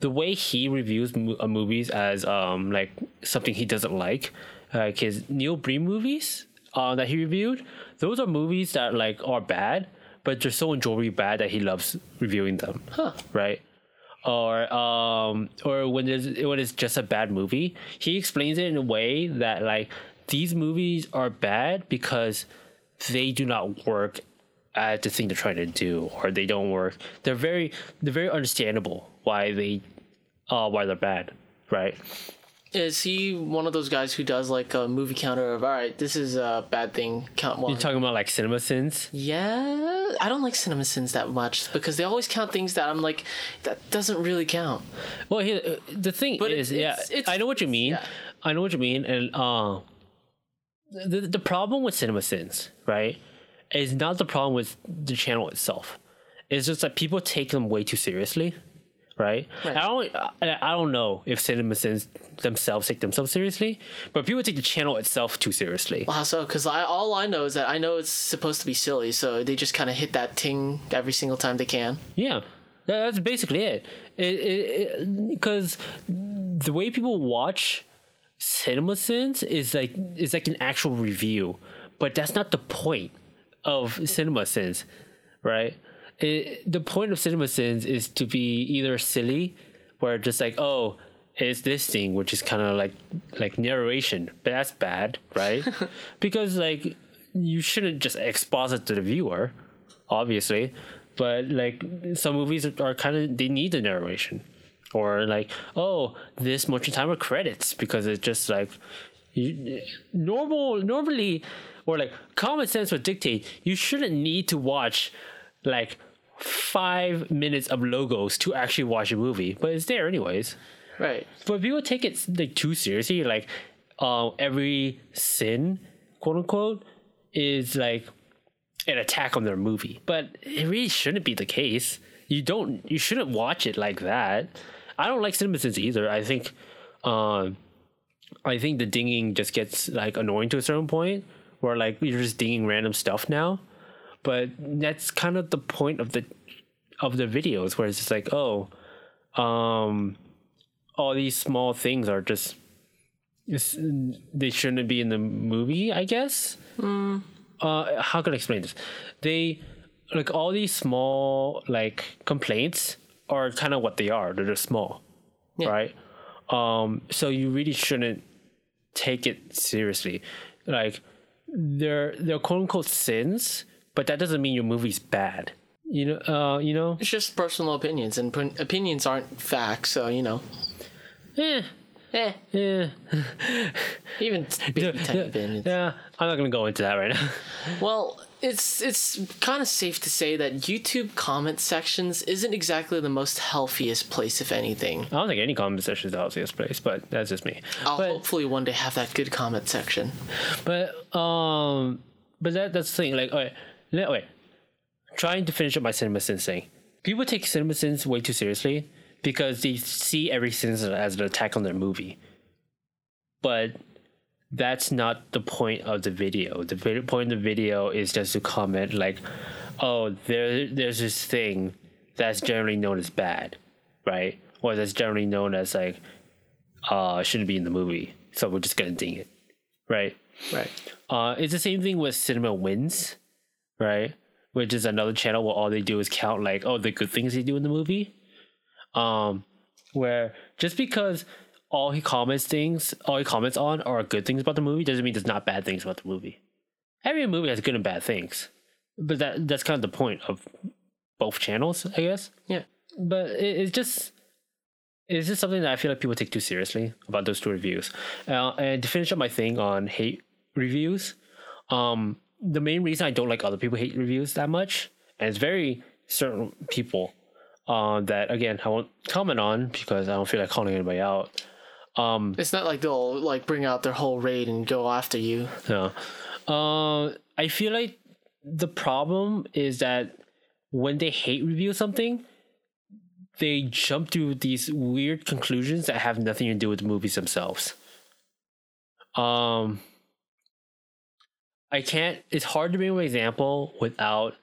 the way he reviews mo- uh, movies as um like something he doesn't like, like his Neil Breen movies uh, that he reviewed, those are movies that like are bad, but they're so enjoyably bad that he loves reviewing them. Huh. Right. Or um or when there's when it's just a bad movie, he explains it in a way that like these movies are bad because they do not work at the thing they're trying to do or they don't work they're very they're very understandable why they uh why they're bad right Is he one of those guys who does like a movie counter of all right, this is a bad thing, count one. you're talking about like cinema sins yeah, I don't like cinema sins that much because they always count things that I'm like, that doesn't really count. well here, uh, the thing But is it's- yeah it's- it's- i know what you mean yeah. i know what you mean and uh the, the problem with cinema sins right is not the problem with the channel itself it's just that people take them way too seriously right? Right. I don't I, don't know if CinemaSins themselves take themselves seriously, but people take the channel itself too seriously. Wow, so because I all I know is that I know it's supposed to be silly, so they just kind of hit that ting every single time they can. Yeah, that's basically it. It because the way people watch CinemaSins is like is like an actual review, but that's not the point of cinema sins, right? It, the point of cinema sins is to be either silly, where just like oh. It's this thing, which is kind of like like narration, but that's bad, right? because like you shouldn't just exposit to the viewer, obviously but like some movies are kind of they need the narration or like oh this much time of credits because it's just like you, normal normally or like common sense would dictate you shouldn't need to watch like five minutes of logos to actually watch a movie but it's there anyways Right. But people take it like too seriously. Like, uh, every sin, quote unquote, is like an attack on their movie. But it really shouldn't be the case. You don't. You shouldn't watch it like that. I don't like CinemaSins either. I think, um, I think the dinging just gets like annoying to a certain point where like you're just dinging random stuff now. But that's kind of the point of the of the videos where it's just like, oh, um, all these small things are just they shouldn't be in the movie, I guess. Uh, how can I explain this? They like all these small like complaints are kind of what they are. They're just small, Yeah. right? Um, so you really shouldn't take it seriously. Like they're they're quote unquote sins, but that doesn't mean your movie's bad. You know, uh, you know, It's just personal opinions, and p- opinions aren't facts. So you know, eh, eh, eh. even baby opinions. Yeah, I'm not gonna go into that right now. Well, it's it's kind of safe to say that YouTube comment sections isn't exactly the most healthiest place, if anything. I don't think any comment section is the healthiest place, but that's just me. I'll but hopefully one day have that good comment section. but um, but that that's the thing. Like, okay, let, wait, trying to finish up my cinema sins thing. People take cinema sins way too seriously because they see every sin as an attack on their movie. But that's not the point of the video. The point of the video is just to comment like, oh, there there's this thing that's generally known as bad, right? Or that's generally known as like, uh, shouldn't be in the movie. So we're just gonna ding it, right? Right. Uh, it's the same thing with Cinema Wins, right? Which is another channel where all they do is count like, oh, the good things they do in the movie. Um, where just because all he comments things, all he comments on are good things about the movie, doesn't mean there's not bad things about the movie. Every movie has good and bad things, but that that's kind of the point of both channels, I guess. Yeah. But it, it's just it's just something that I feel like people take too seriously about those two reviews. Uh, and to finish up my thing on hate reviews, um, the main reason I don't like other people hate reviews that much, and it's very certain people uh, that again I won't comment on because I don't feel like calling anybody out. Um, It's not like they'll like bring out their whole raid and go after you. Yeah. uh, I feel like the problem is that when they hate review something, they jump to these weird conclusions that have nothing to do with the movies themselves. Um, I can't. It's hard to bring an example without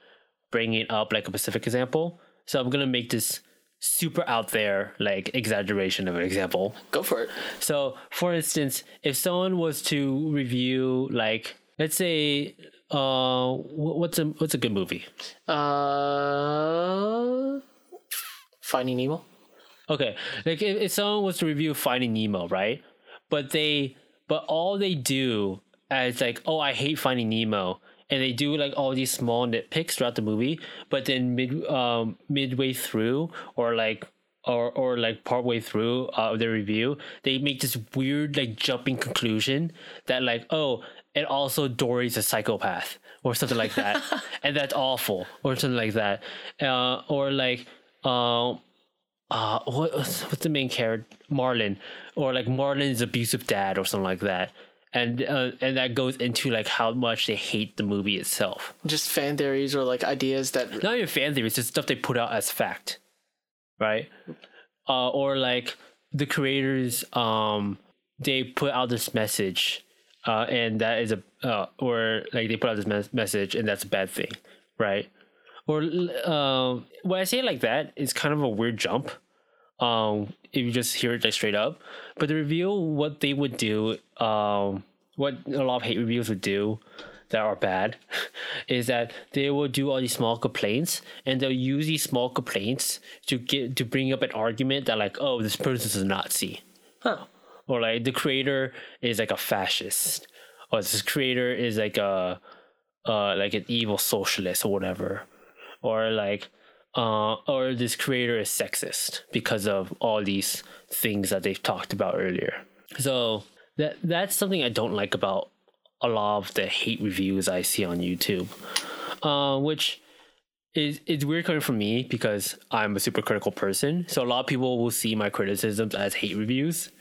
bringing up like a specific example. So I'm gonna make this super out there, like exaggeration of an example. Go for it. So, for instance, if someone was to review, like, let's say, uh, what's a what's a good movie? Uh, Finding Nemo. Okay, like if, if someone was to review Finding Nemo, right? But they, but all they do as like, oh, I hate Finding Nemo, and they do like all these small nitpicks throughout the movie. But then mid, um, midway through, or like, or or like partway through uh, the review, they make this weird like jumping conclusion that like, oh, and also Dory's a psychopath or something like that, and that's awful or something like that, uh, or like, um uh what what's the main character marlin. Or like marlin's abusive dad or something like that and uh, and that goes into like how much they hate the movie itself Just fan theories or like ideas that not even fan theories just stuff they put out as fact right uh or like the creators um they put out this message uh and that is a uh or like they put out this mes- message and that's a bad thing right or uh, when I say it like that, it's kind of a weird jump. Um, if you just hear it like straight up, but the review, what they would do, um, what a lot of hate reviews would do that are bad, is that they will do all these small complaints, and they'll use these small complaints to get to bring up an argument that like, oh, this person's a Nazi, huh. or like the creator is like a fascist, or this creator is like a uh like an evil socialist or whatever, or like uh or this creator is sexist because of all these things that they've talked about earlier. So that that's something I don't like about a lot of the hate reviews I see on YouTube, uh, which is it's weird coming from me because I'm a super critical person. So a lot of people will see my criticisms as hate reviews.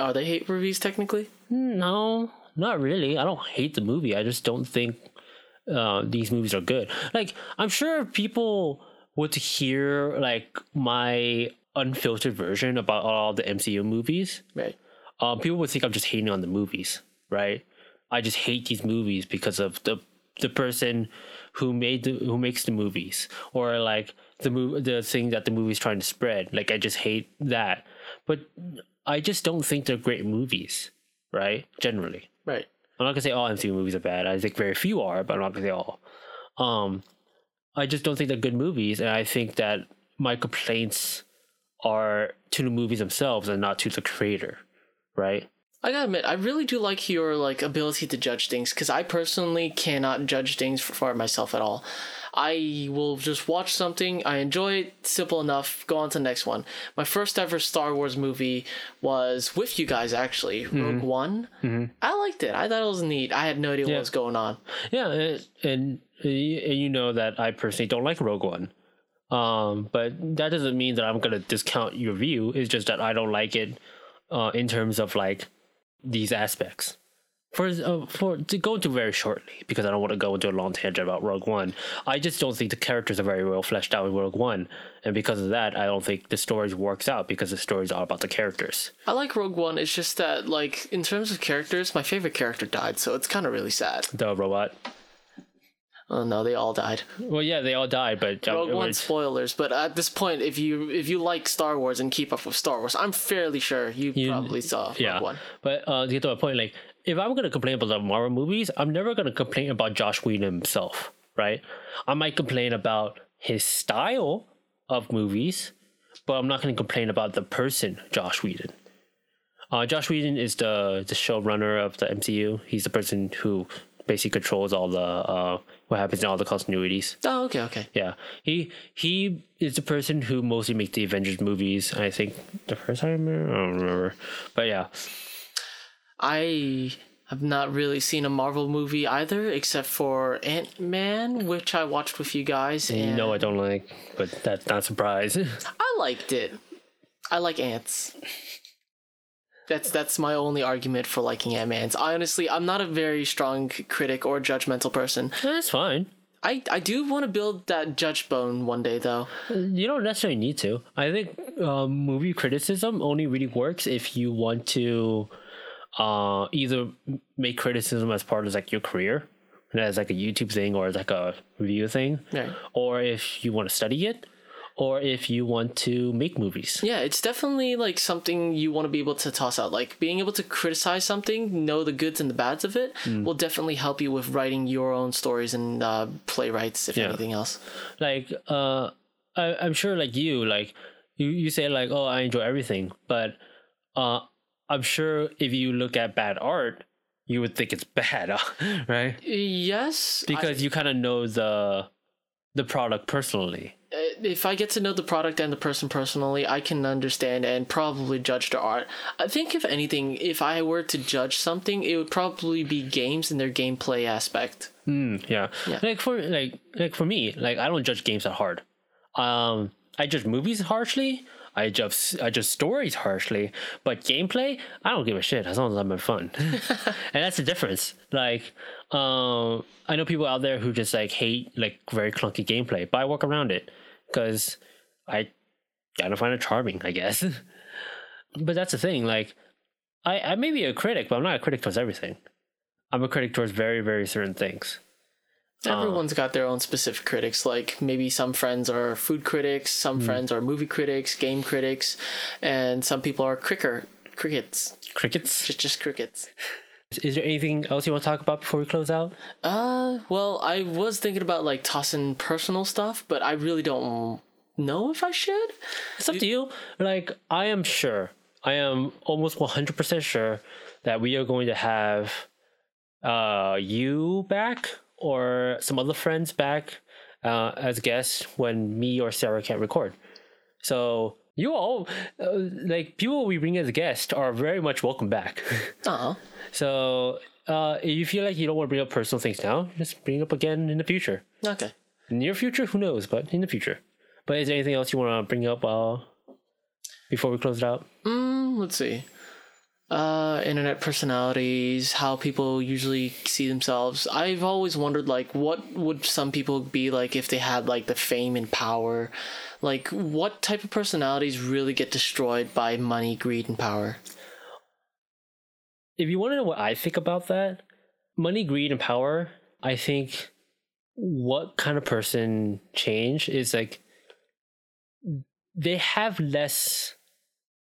Are they hate reviews technically? No, not really. I don't hate the movie. I just don't think uh, these movies are good. Like, I'm sure people would to hear like my unfiltered version about all the MCU movies. Right. Um, people would think I'm just hating on the movies, right? I just hate these movies because of the the person who made the who makes the movies, or like the move the thing that the movie's trying to spread. Like I just hate that, but I just don't think they're great movies, right? Generally. Right. I'm not gonna say all MCU movies are bad. I think very few are, but I'm not gonna say all. Um, I just don't think they're good movies, and I think that my complaints are to the movies themselves and not to the creator, right? I gotta admit, I really do like your like ability to judge things because I personally cannot judge things for, for myself at all. I will just watch something, I enjoy it, simple enough, go on to the next one. My first ever Star Wars movie was with you guys actually, Rogue mm-hmm. One. Mm-hmm. I liked it. I thought it was neat. I had no idea what was going on. Yeah, and you know that I personally don't like Rogue One, um, but that doesn't mean that I'm gonna discount your view. It's just that I don't like it uh, in terms of like these aspects. For uh, for to go into very shortly because I don't want to go into a long tangent about Rogue One. I just don't think the characters are very well fleshed out in Rogue One, and because of that, I don't think the stories works out because the stories are about the characters. I like Rogue One. It's just that like in terms of characters, my favorite character died, so it's kind of really sad. The robot. Oh no, they all died. Well, yeah, they all died, but uh, Rogue One was- spoilers, but at this point, if you if you like Star Wars and keep up with Star Wars, I'm fairly sure you, probably saw yeah. Rogue One. But uh, to get to my point, like if I'm gonna complain about the Marvel movies, I'm never gonna complain about Joss Whedon himself, right? I might complain about his style of movies, but I'm not gonna complain about the person Joss Whedon. Uh, Joss Whedon is the the showrunner of the MCU. He's the person who basically controls all the uh, what happens in all the continuities. Oh, okay, okay. Yeah, he he is the person who mostly makes the Avengers movies. I think the first time I don't remember, but yeah, I have not really seen a Marvel movie either, except for Ant Man, which I watched with you guys. And no, I don't like, but that's not a surprise. I liked it. I like ants. That's that's my only argument for liking Ant Man's. I honestly, I'm not a very strong critic or judgmental person. that's fine. I, I do want to build that judge bone one day, though. You don't necessarily need to. I think um, movie criticism only really works if you want to uh, either make criticism as part of like your career, as like a YouTube thing or as like a review thing, Right. or if you want to study it, or if you want to make movies. Yeah, it's definitely like something you want to be able to toss out. Like being able to criticize something, know the goods and the bads of it, will definitely help you with writing your own stories and uh, playwrights, if Yeah. anything else. like uh I, i'm sure like you like you, you say like oh i enjoy everything but uh i'm sure if you look at bad art you would think it's bad right Yes, I- because you kind of know the the product personally uh, if I get to know the product and the person personally, I can understand and probably judge the art. I think, if anything, if I were to judge something, it would probably be games and their gameplay aspect. Mm, yeah. Yeah. like for like like for me like i don't judge games that hard um i judge movies harshly I judge I judge stories harshly, but gameplay I don't give a shit as long as I'm having fun, and that's the difference. Like, um, I know people out there who just like hate like very clunky gameplay, but I work around it because I kind of find it charming, I guess. but that's the thing. Like, I I may be a critic, but I'm not a critic towards everything. I'm a critic towards very very certain things. Uh, Everyone's got their own specific critics. Like maybe some friends are food critics, some hmm. friends are movie critics, game critics, and some people are cricker crickets. Crickets. Just just crickets. Is there anything else you want to talk about before we close out? Uh, well, I was thinking about like tossing personal stuff, but I really don't know if I should. It's up to you. Like, I am sure, I am almost 100% sure that we are going to have uh, you back or some other friends back uh, as guests when me or Sarah can't record. So, you all, uh, like, people we bring as a guest are very much welcome back. Oh, so, uh, if you feel like you don't want to bring up personal things now, just bring it up again in the future. okay. Near future, who knows? But in the future. But is there anything else you want to bring up uh, before we close it out? Mm, let's see. Uh, internet personalities, how people usually see themselves. I've always wondered, like, what would some people be like if they had like the fame and power? Like, what type of personalities really get destroyed by money, greed, and power? If you want to know what I think about that, money, greed, and power, I think what kind of person change is like they have less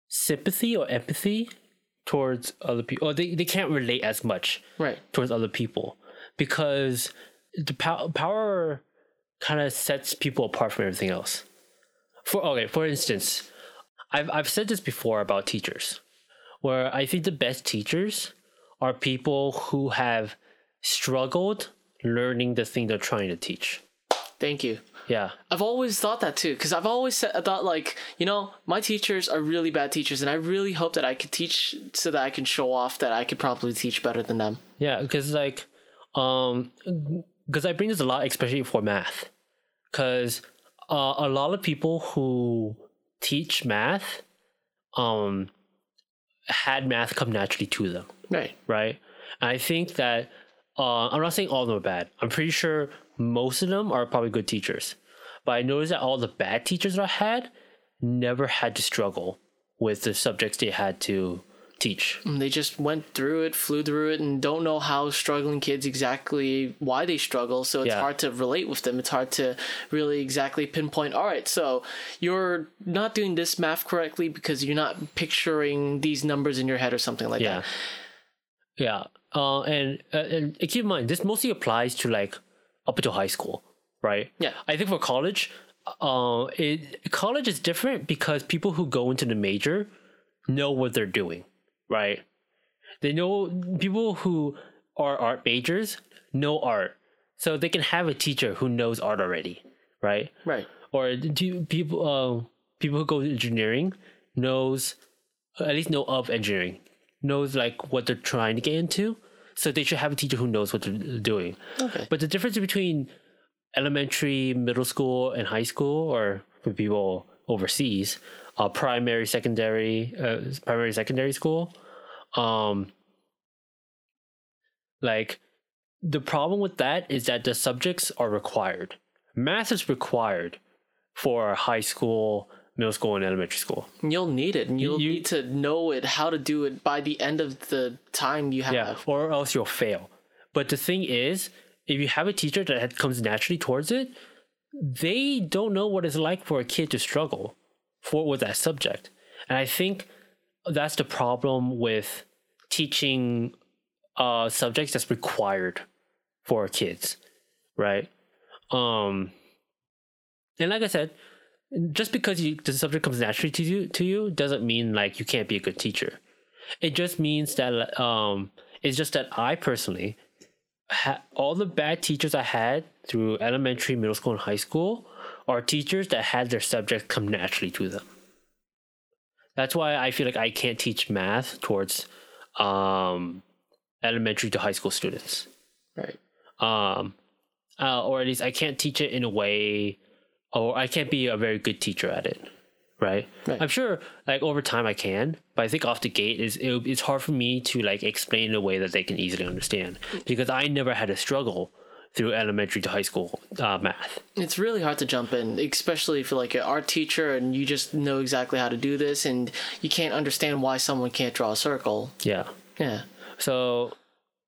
sympathy or empathy towards other people or they, they can't relate as much Right. towards other people because the pow- power kind of sets people apart from everything else for okay for instance I've, I've said this before about teachers where i think the best teachers are people who have struggled learning the thing they're trying to teach Thank you. yeah I've always thought that too, because I've always said, I thought like, you know, my teachers are really bad teachers, and I really hope that I could teach so that I can show off that I could probably teach better than them. Yeah, because like, um, because I bring this a lot, especially for math, because uh, a lot of people who teach math, um, had math come naturally to them, Right. right? And I think that uh, I'm not saying all of them are bad. I'm pretty sure most of them are probably good teachers, but I noticed that all the bad teachers that I had never had to struggle with the subjects they had to teach. They just went through it, flew through it, and don't know how struggling kids exactly why they struggle. So it's Yeah. hard to relate with them. It's hard to really exactly pinpoint. All right, so you're not doing this math correctly because you're not picturing these numbers in your head or something like Yeah. that. Yeah. Uh, and uh, and keep in mind, this mostly applies to like up until high school, right? Yeah. I think for college, uh, it college is different because people who go into the major know what they're doing, right? They know people who are art majors know art, so they can have a teacher who knows art already, right? Right. or do people uh, people who go to engineering knows at least know of engineering knows like what they're trying to get into so they should have a teacher who knows what they're doing Okay. but the difference between elementary middle school and high school or for people overseas uh, primary secondary uh, primary secondary school. Um like the problem with that is that the subjects are required. Math is required for high school middle school and elementary school. You'll need it, and you'll You- need to know it, how to do it by the end of the time you have. yeah or else you'll fail. But the thing is if you have a teacher that comes naturally towards it they don't know what it's like for a kid to struggle for with that subject. And i think that's the problem with teaching uh subjects that's required for kids right? Um and like i said just because you, the subject comes naturally to you to you doesn't mean like you can't be a good teacher. It just means that um it's just that i personally ha- all the bad teachers i had through elementary middle school and high school are teachers that had their subject come naturally to them that's why i feel like i can't teach math towards um elementary to high school students Right. um uh, or at least i can't teach it in a way or i can't be a very good teacher at it right, Right. i'm sure like over time i can but i think off the gate is it, it's hard for me to like explain in a way that they can easily understand because i never had a struggle through elementary to high school uh, math It's really hard to jump in, especially if you're like an art teacher and you just know exactly how to do this, and you can't understand why someone can't draw a circle. yeah Yeah. so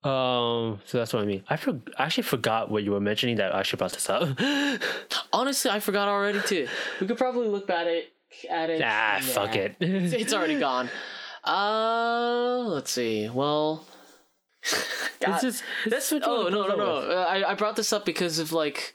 um so that's what i mean i, for, I actually forgot what you were mentioning that i should brought this up Honestly, I forgot already too. We could probably look at it. At it. ah Yeah. fuck it It's already gone. Uh, let's see. Well, it's just this. Oh no no no! Uh, I I brought this up because of like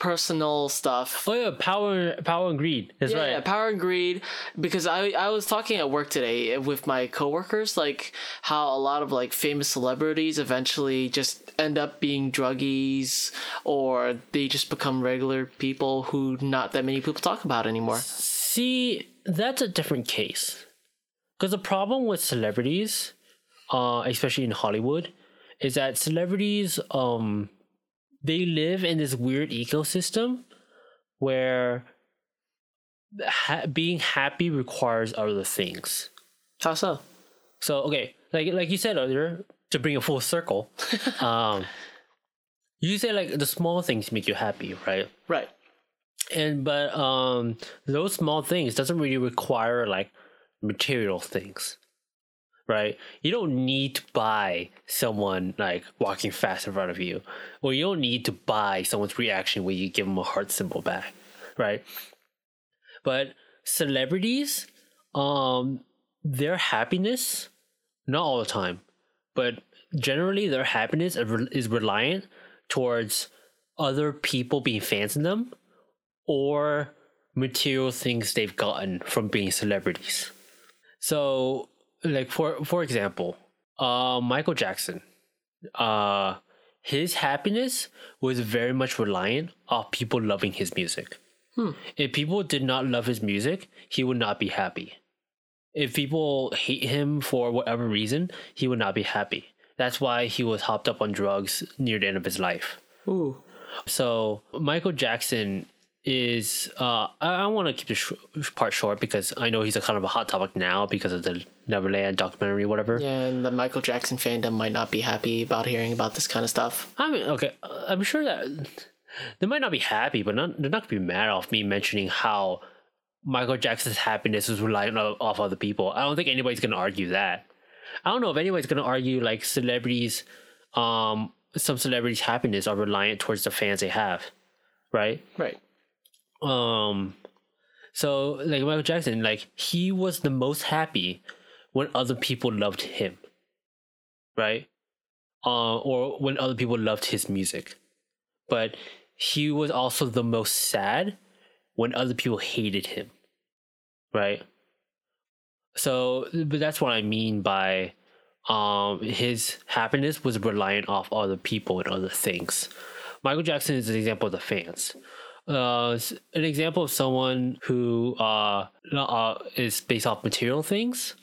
personal stuff. oh yeah power power and greed that's yeah, right yeah, power and greed. Because I I was talking at work today with my coworkers, like how a lot of like famous celebrities eventually just end up being druggies, or they just become regular people who not that many people talk about anymore. See, that's a different case. Because the problem with celebrities, uh, especially in Hollywood, is that celebrities, um, they live in this weird ecosystem where ha- being happy requires other things. How so? So okay, like like you said earlier, to bring it full circle, um, you say like the small things make you happy, right? Right. And but um, those small things doesn't really require like material things, right? You don't need to buy someone like walking fast in front of you, or you don't need to buy someone's reaction when you give them a heart symbol back, right? But celebrities, um, their happiness, not all the time, but generally their happiness is reliant towards other people being fans of them or material things they've gotten from being celebrities. So, like for for example, uh, Michael Jackson, uh, his happiness was very much reliant off people loving his music. If people did not love his music, he would not be happy. If people hate him for whatever reason, he would not be happy. That's why he was hopped up on drugs near the end of his life. Ooh. So Michael Jackson is uh I, I want to keep this sh- part short because I know he's a kind of a hot topic now because of the Neverland documentary, whatever. Yeah, and the Michael Jackson fandom might not be happy about hearing about this kind of stuff. I mean, okay, uh, I'm sure that they might not be happy, but not, they're not gonna be mad off me mentioning how Michael Jackson's happiness is reliant o- off other people. I don't think anybody's gonna argue that. I don't know if anybody's gonna argue like celebrities, um, some celebrities' happiness are reliant towards the fans they have, right? Right. Um so like michael jackson like he was the most happy when other people loved him right? Uh, or when other people loved his music. But he was also the most sad when other people hated him right? So but that's what i mean by um his happiness was reliant off other people and other things. Michael jackson is an example of the fans uh, an example of someone who uh, uh is based off material things.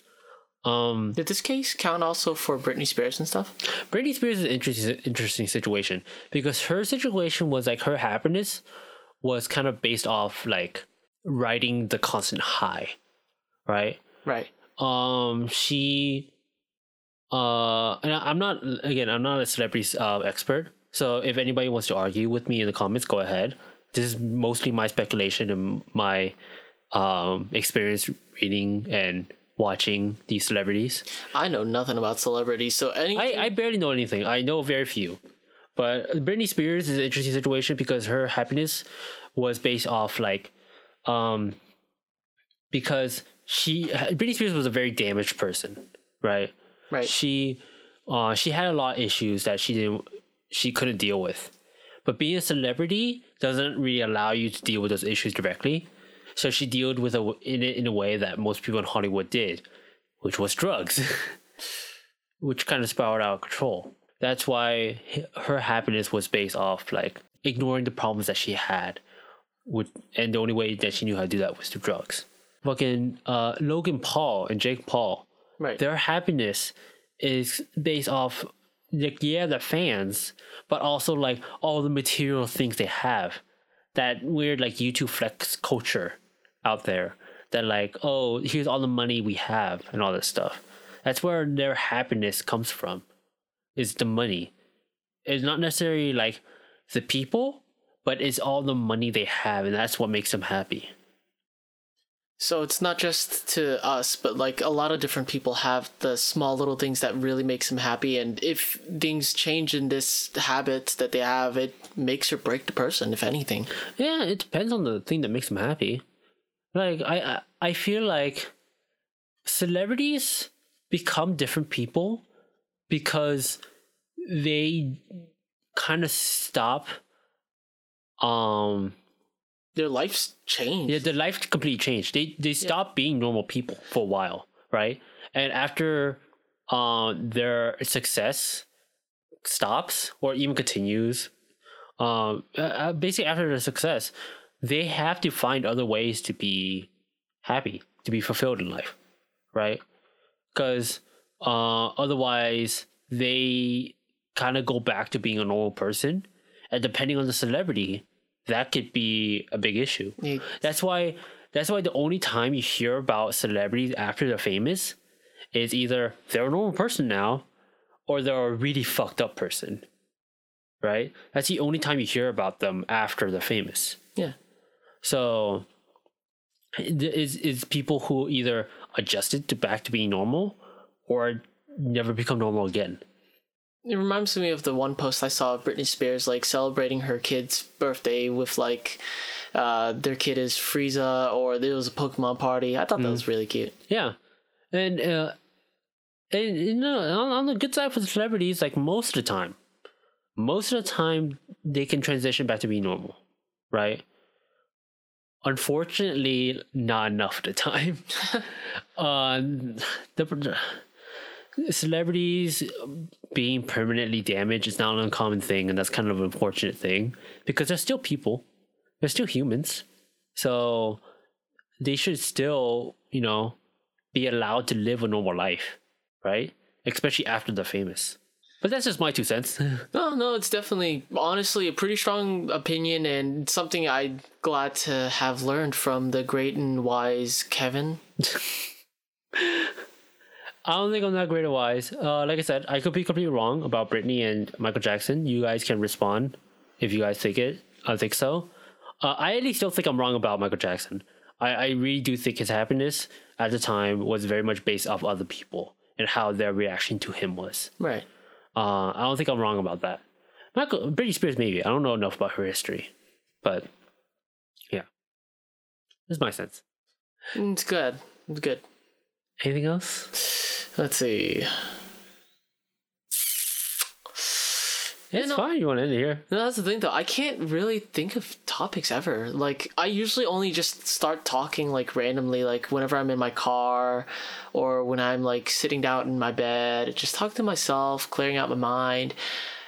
Um, Did this case count also for Britney Spears and stuff? Britney Spears is an interesting interesting situation because her situation was like her happiness was kind of based off like riding the constant high, right? Right. um she uh and I- i'm not again i'm not a celebrity uh, expert so if anybody wants to argue with me in the comments go ahead this is mostly my speculation and my um experience reading and watching these celebrities I know nothing about celebrities, so any I, I barely know anything. I know very few. But Britney Spears is an interesting situation because her happiness was based off like um because she Britney Spears was a very damaged person, right? right. She uh she had a lot of issues that she didn't she couldn't deal with. But being a celebrity doesn't really allow you to deal with those issues directly. So she dealt with it in it in a way that most people in Hollywood did, which was drugs, which kind of spiraled out of control. That's why her happiness was based off like ignoring the problems that she had, with and the only way that she knew how to do that was through drugs. Fucking uh, Logan Paul and Jake Paul, right. their happiness is based off like yeah the fans but also like all the material things they have. That weird like youtube flex culture out there that like oh here's all the money we have and all this stuff. That's where their happiness comes from is the money. It's not necessarily like the people but it's all the money they have and that's what makes them happy So it's not just to us, but like a lot of different people have the small little things that really makes them happy. And if things change in this habit that they have, it makes or break the person, if anything. Yeah, it depends on the thing that makes them happy. Like I, I, feel like celebrities become different people because they kind of stop. Um, Their lives changed. yeah, their life completely changed. They they stop being normal people for a while, right? And after, um, their success stops or even continues, um, uh, uh, basically after their success, they have to find other ways to be happy, to be fulfilled in life, right? Because uh, otherwise they kind of go back to being a normal person, and depending on the celebrity, that could be a big issue. Yeah. That's why that's why the only time you hear about celebrities after they're famous is either they're a normal person now or they're a really fucked up person. Right? That's the only time you hear about them after they're famous. Yeah. So is is people who either adjusted to back to being normal or never become normal again. It reminds me of the one post I saw of Britney Spears like celebrating her kid's birthday with like uh, their kid is Frieza or there was a Pokemon party. I thought that was really cute. Yeah, and uh, and you know on, on the good side for the celebrities, like most of the time, most of the time they can transition back to being normal, right? Unfortunately, not enough of the time. uh, the celebrities being permanently damaged is not an uncommon thing, and that's kind of an unfortunate thing because they're still people, they're still humans, so they should still, you know, be allowed to live a normal life, right? Especially after they're famous. But that's just my two cents. No, no, it's definitely honestly a pretty strong opinion and something I'm glad to have learned from the great and wise Kevin. I don't think I'm that great or wise. Uh, like I said, I could be completely wrong about Britney and Michael Jackson. You guys can respond if you guys think it. I think so. Uh, I at least don't think I'm wrong about Michael Jackson. I, I really do think his happiness at the time was very much based off other people and how their reaction to him was. Right. Uh, I don't think I'm wrong about that. Michael, Britney Spears, maybe. I don't know enough about her history, but yeah, that's my sense. It's good. It's good. Anything else? Let's see. It's no. fine. You want to end here? No, that's the thing though. I can't really think of topics ever. Like I usually only just start talking like randomly, like whenever I'm in my car or when I'm like sitting down in my bed, just talk to myself, clearing out my mind.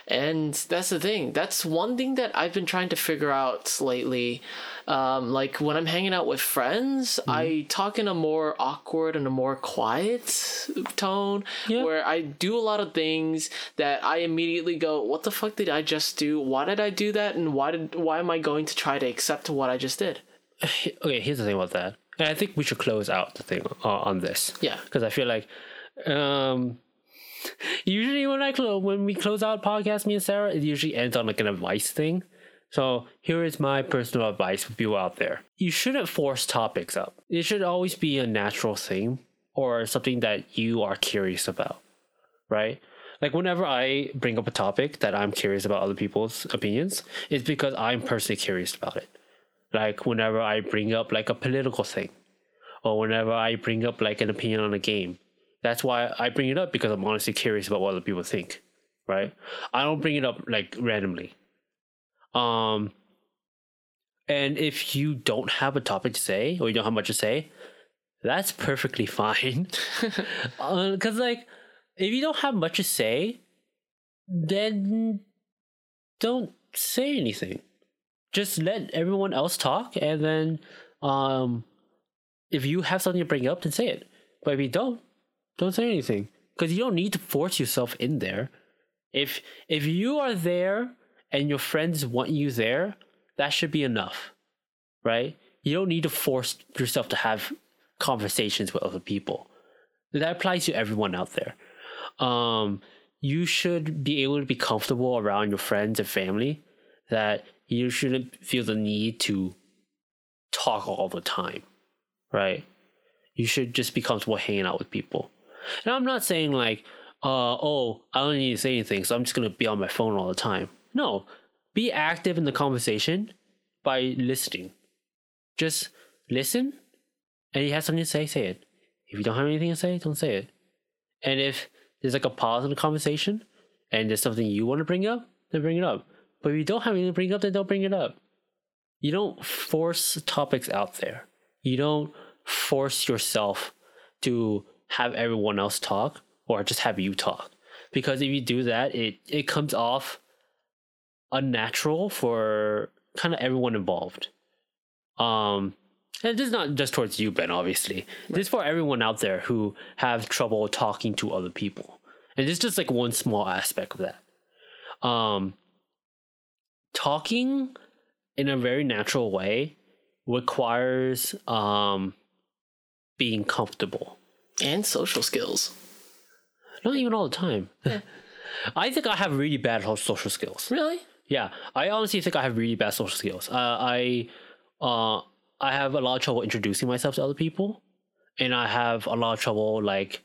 And that's the thing. That's one thing that I've been trying to figure out lately. Um, like when I'm hanging out with friends, I talk in a more awkward and a more quiet tone Yeah. where I do a lot of things that I immediately go, "What the fuck did I just do? Why did I do that? And why did why am I going to try to accept what I just did?" okay, here's the thing about that. And I think we should close out the thing on this. Yeah. Because I feel like, um, usually when I close when we close out podcast, me and Sarah, it usually ends on like an advice thing. So here is my personal advice for people out there: you shouldn't force topics up. It should always be a natural thing or something that you are curious about, right? Like whenever I bring up a topic that I'm curious about other people's opinions, it's because I'm personally curious about it like whenever I bring up like a political thing or whenever I bring up like an opinion on a game. That's why I bring it up because I'm honestly curious about what other people think, right? I don't bring it up like randomly. Um and if you don't have a topic to say or you don't have much to say, that's perfectly fine. uh, Cuz like if you don't have much to say, then don't say anything just let everyone else talk and then um if you have something to bring up then say it but if you don't don't say anything. Because you don't need to force yourself in there. If if you are there and your friends want you there that should be enough right? You don't need to force yourself to have conversations with other people. That applies to everyone out there. Um you should be able to be comfortable around your friends and family that you shouldn't feel the need to talk all the time, right? You should just be comfortable hanging out with people. And I'm not saying like, uh, oh, I don't need to say anything, so I'm just gonna be on my phone all the time. No, be active in the conversation by listening. Just listen, and if you have something to say, say it. If you don't have anything to say, don't say it. And if there's like a pause in the conversation, and there's something you want to bring up, then bring it up. But if you don't have anything to bring up, then don't bring it up. You don't force topics out there. You don't force yourself to have everyone else talk or just have you talk. Because if you do that, it, it comes off unnatural for kind of everyone involved. Um, and this is not just towards you, Ben, obviously. This is for everyone out there who have trouble talking to other people. And this is just like one small aspect of that. Um, talking in a very natural way requires um being comfortable. And social skills. Not even all the time. I think I have really bad social skills. Really? Yeah, I honestly think I have really bad social skills. Uh, I uh, I have a lot of trouble introducing myself to other people, and I have a lot of trouble like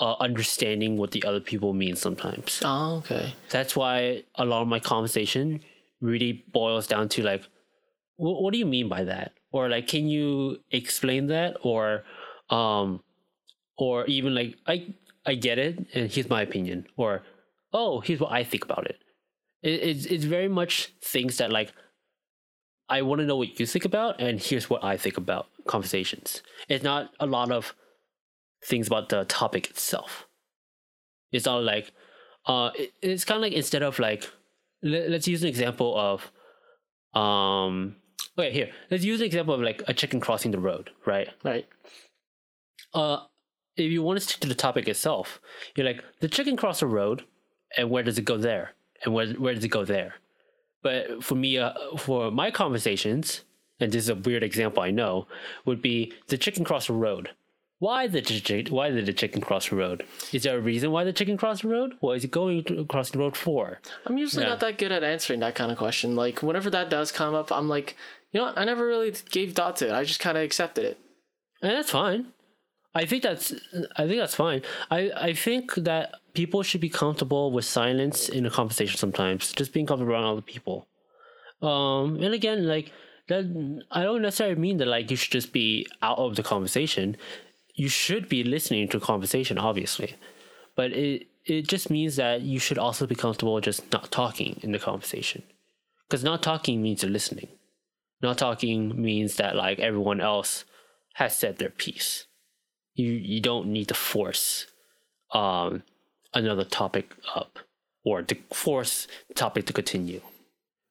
uh, understanding what the other people mean sometimes. Oh, okay. That's why a lot of my conversation really boils down to like, what, what do you mean by that? Or like, can you explain that? Or, um, or even like, I I get it, and here's my opinion. Or, oh, here's what I think about it. it it's it's very much things that like, I want to know what you think about, and here's what I think about conversations. It's not a lot of things about the topic itself. It's not like, uh, it, it's kind of like instead of like, let, let's use an example of, um, okay, here, let's use an example of like a chicken crossing the road, right? Right. Uh, if you want to stick to the topic itself, you're like the chicken crossed the road, and where does it go there, and where where does it go there? But for me, uh, for my conversations, and this is a weird example I know, would be the chicken crossed the road. Why the chicken? Why did the chicken cross the road? Is there a reason why the chicken crossed the road? What is it going to cross the road for? I'm usually Yeah. not that good at answering that kind of question. Like whenever that does come up, I'm like, you know what? I never really gave thought to it. I just kind of accepted it. And that's fine. I think that's I think that's fine. I, I think that people should be comfortable with silence in a conversation sometimes. Just being comfortable around other people. Um and again like that I don't necessarily mean that like you should just be out of the conversation. You should be listening to conversation, obviously. But it it just means that you should also be comfortable just not talking in the conversation. Because not talking means you're listening. Not talking means that like everyone else has said their piece. You you don't need to force um another topic up or to force the topic to continue.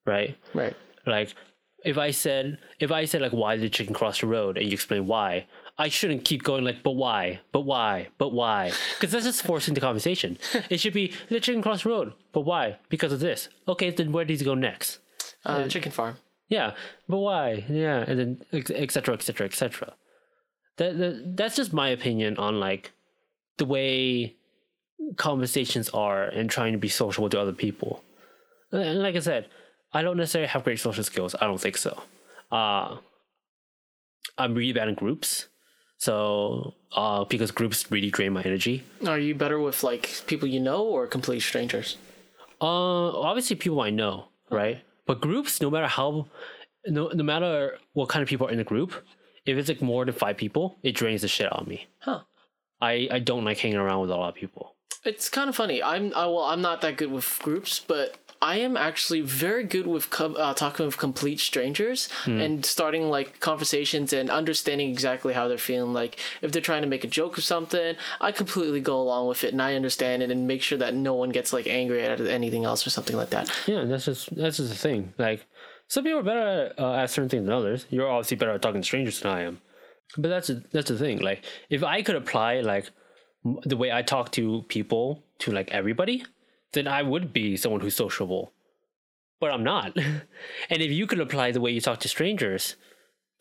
Right? Right. Like if I said if I said like why did the chicken cross the road and you explain why, I shouldn't keep going like but why? But why? But why? Because that's just forcing the conversation. it should be the chicken cross the road. But why? Because of this. Okay, then where does he go next? Uh, chicken farm. Yeah, but why? Yeah, and then etc. etc. et cetera, et cetera. That, that that's just my opinion on like the way conversations are and trying to be sociable to other people. And like I said, I don't necessarily have great social skills. I don't think so. Uh, I'm really bad in groups, so uh, because groups really drain my energy. Are you better with like people you know or complete strangers? Uh, obviously people I know, right? But groups, no matter how, no, no matter what kind of people are in the group, if it's like more than five people, it drains the shit out of me. Huh. I, I don't like hanging around with a lot of people. It's kind of funny. I'm I, well, I'm not that good with groups, but I am actually very good with com- uh, talking with complete strangers and starting like conversations and understanding exactly how they're feeling. Like if they're trying to make a joke or something, I completely go along with it and I understand it and make sure that no one gets like angry at anything else or something like that. Yeah, that's just that's just the thing. Like some people are better at, uh, at certain things than others. You're obviously better at talking to strangers than I am. But that's that's the thing. Like if I could apply like m- the way I talk to people to like everybody, then I would be someone who's sociable. But I'm not. and if you could apply the way you talk to strangers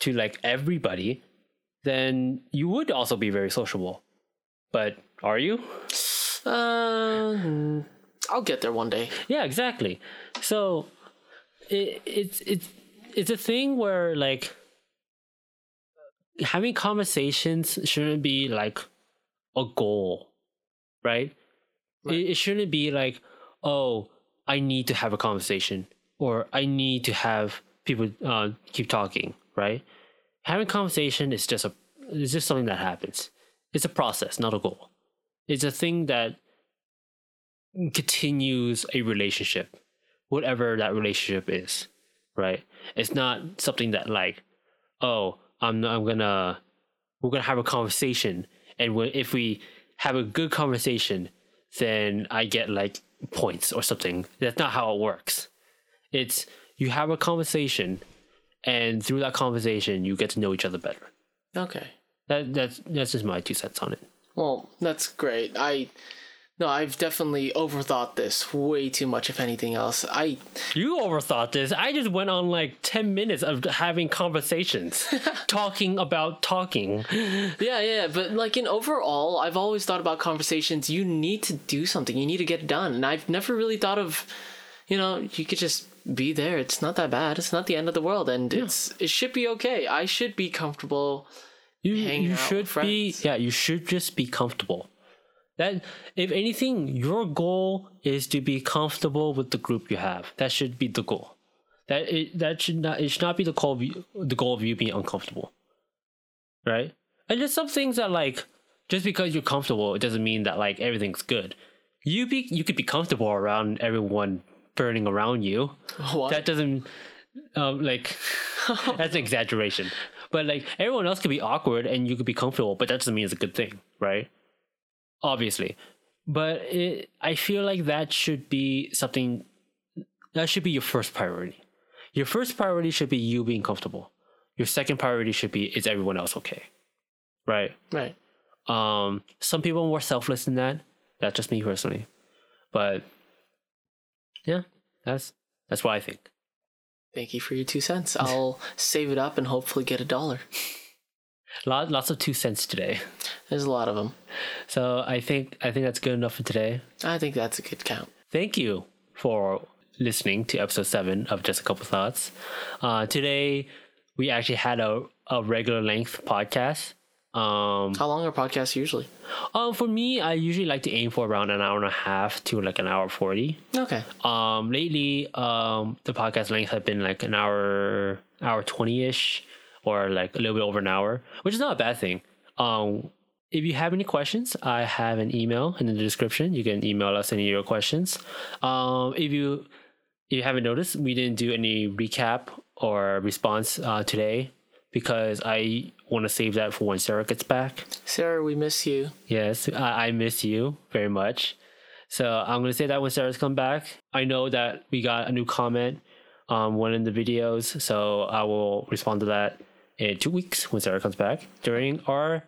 to like everybody, then you would also be very sociable. But are you? Uh, hmm, I'll get there one day. Yeah, exactly. So it, it's it's it's a thing where like having conversations shouldn't be like a goal, right? It, it shouldn't be like, oh, I need to have a conversation or I need to have people uh, keep talking, right? Having conversation is just a it's just something that happens. It's a process, not a goal. It's a thing that continues a relationship, whatever that relationship is, right? It's not something that like, oh, I'm I'm gonna we're gonna have a conversation, and when, if we have a good conversation, then I get like points or something. That's not how it works. It's you have a conversation, and through that conversation, you get to know each other better. Okay. That that's that's just my two cents on it. Well, that's great. I No, I've definitely overthought this way too much. If anything else, I You overthought this. I just went on like 10 minutes of having conversations, talking about talking. yeah yeah. But like in overall, I've always thought about conversations. You need to do something. You need to get it done. And I've never really thought of, you know, you could just be there. It's not that bad. It's not the end of the world, and it's it should be okay. I should be comfortable. You, you out should with be, yeah, you should just be comfortable. That, if anything, your goal is to be comfortable with the group you have. That should be the goal. That it, that should not it should not be the goal of you, the goal of you being uncomfortable, right? And there's some things that like just because you're comfortable, it doesn't mean that like everything's good. You be you could be comfortable around everyone burning around you. What? That doesn't um like that's an exaggeration. But like everyone else could be awkward and you could be comfortable, but that doesn't mean it's a good thing, right? Obviously. But it, I feel like that should be something that should be your first priority. Your first priority should be you being comfortable. Your second priority should be is everyone else okay? Right? right. Um, some people are more selfless than that. That's just me personally. But yeah, that's that's what I think. Thank you for your two cents. I'll save it up and hopefully get a dollar. Lot, lots of two cents today. There's a lot of them. So I think I think that's good enough for today. I think that's a good count. Thank you for listening to episode seven of Just a Couple Thoughts. Uh, today we actually had a, a regular length podcast. Um, How long are podcasts usually? um, for me, I usually like to aim for around an hour and a half to like an hour forty. Okay. Um, lately, um, the podcast length have been like an hour, hour twenty ish, or like a little bit over an hour, which is not a bad thing. Um, if you have any questions, I have an email in the description. You can email us any of your questions. Um, if you if you haven't noticed, we didn't do any recap or response uh, today because I want to save that for when Sarah gets back. Sarah, we miss you. Yes, I, I miss you very much. So I'm gonna say that when Sarah's come back. I know that we got a new comment on one of the videos, so I will respond to that in two weeks when Sarah comes back during our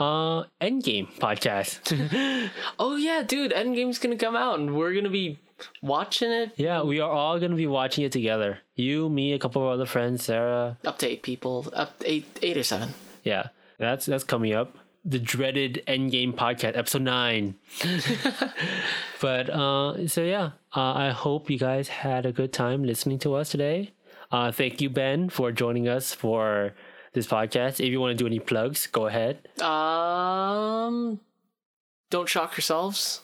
uh Endgame podcast. Oh yeah, dude, Endgame's gonna come out and we're gonna be watching it. yeah, we are all gonna be watching it together. You, me, a couple of other friends, Sarah. Up to eight people. Up eight eight or seven. Yeah, that's that's coming up. The dreaded Endgame podcast, episode nine. but uh, so yeah, uh, I hope you guys had a good time listening to us today. Uh, thank you, Ben, for joining us for this podcast. If you want to do any plugs, go ahead. Um don't shock yourselves.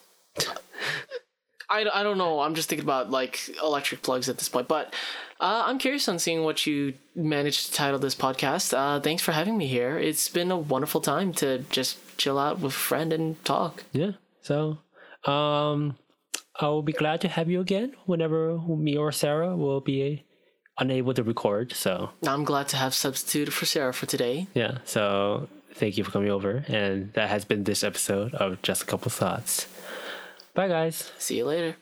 I, I don't know. I'm just thinking about like electric plugs at this point, but uh, I'm curious on seeing what you managed to title this podcast. Uh, thanks for having me here. It's been a wonderful time to just chill out with a friend and talk. Yeah. So, um, I will be glad to have you again whenever me or Sarah will be unable to record. So I'm glad to have substituted for Sarah for today. yeah. So thank you for coming over, and that has been this episode of Just a Couple Thoughts. Bye, guys. See you later.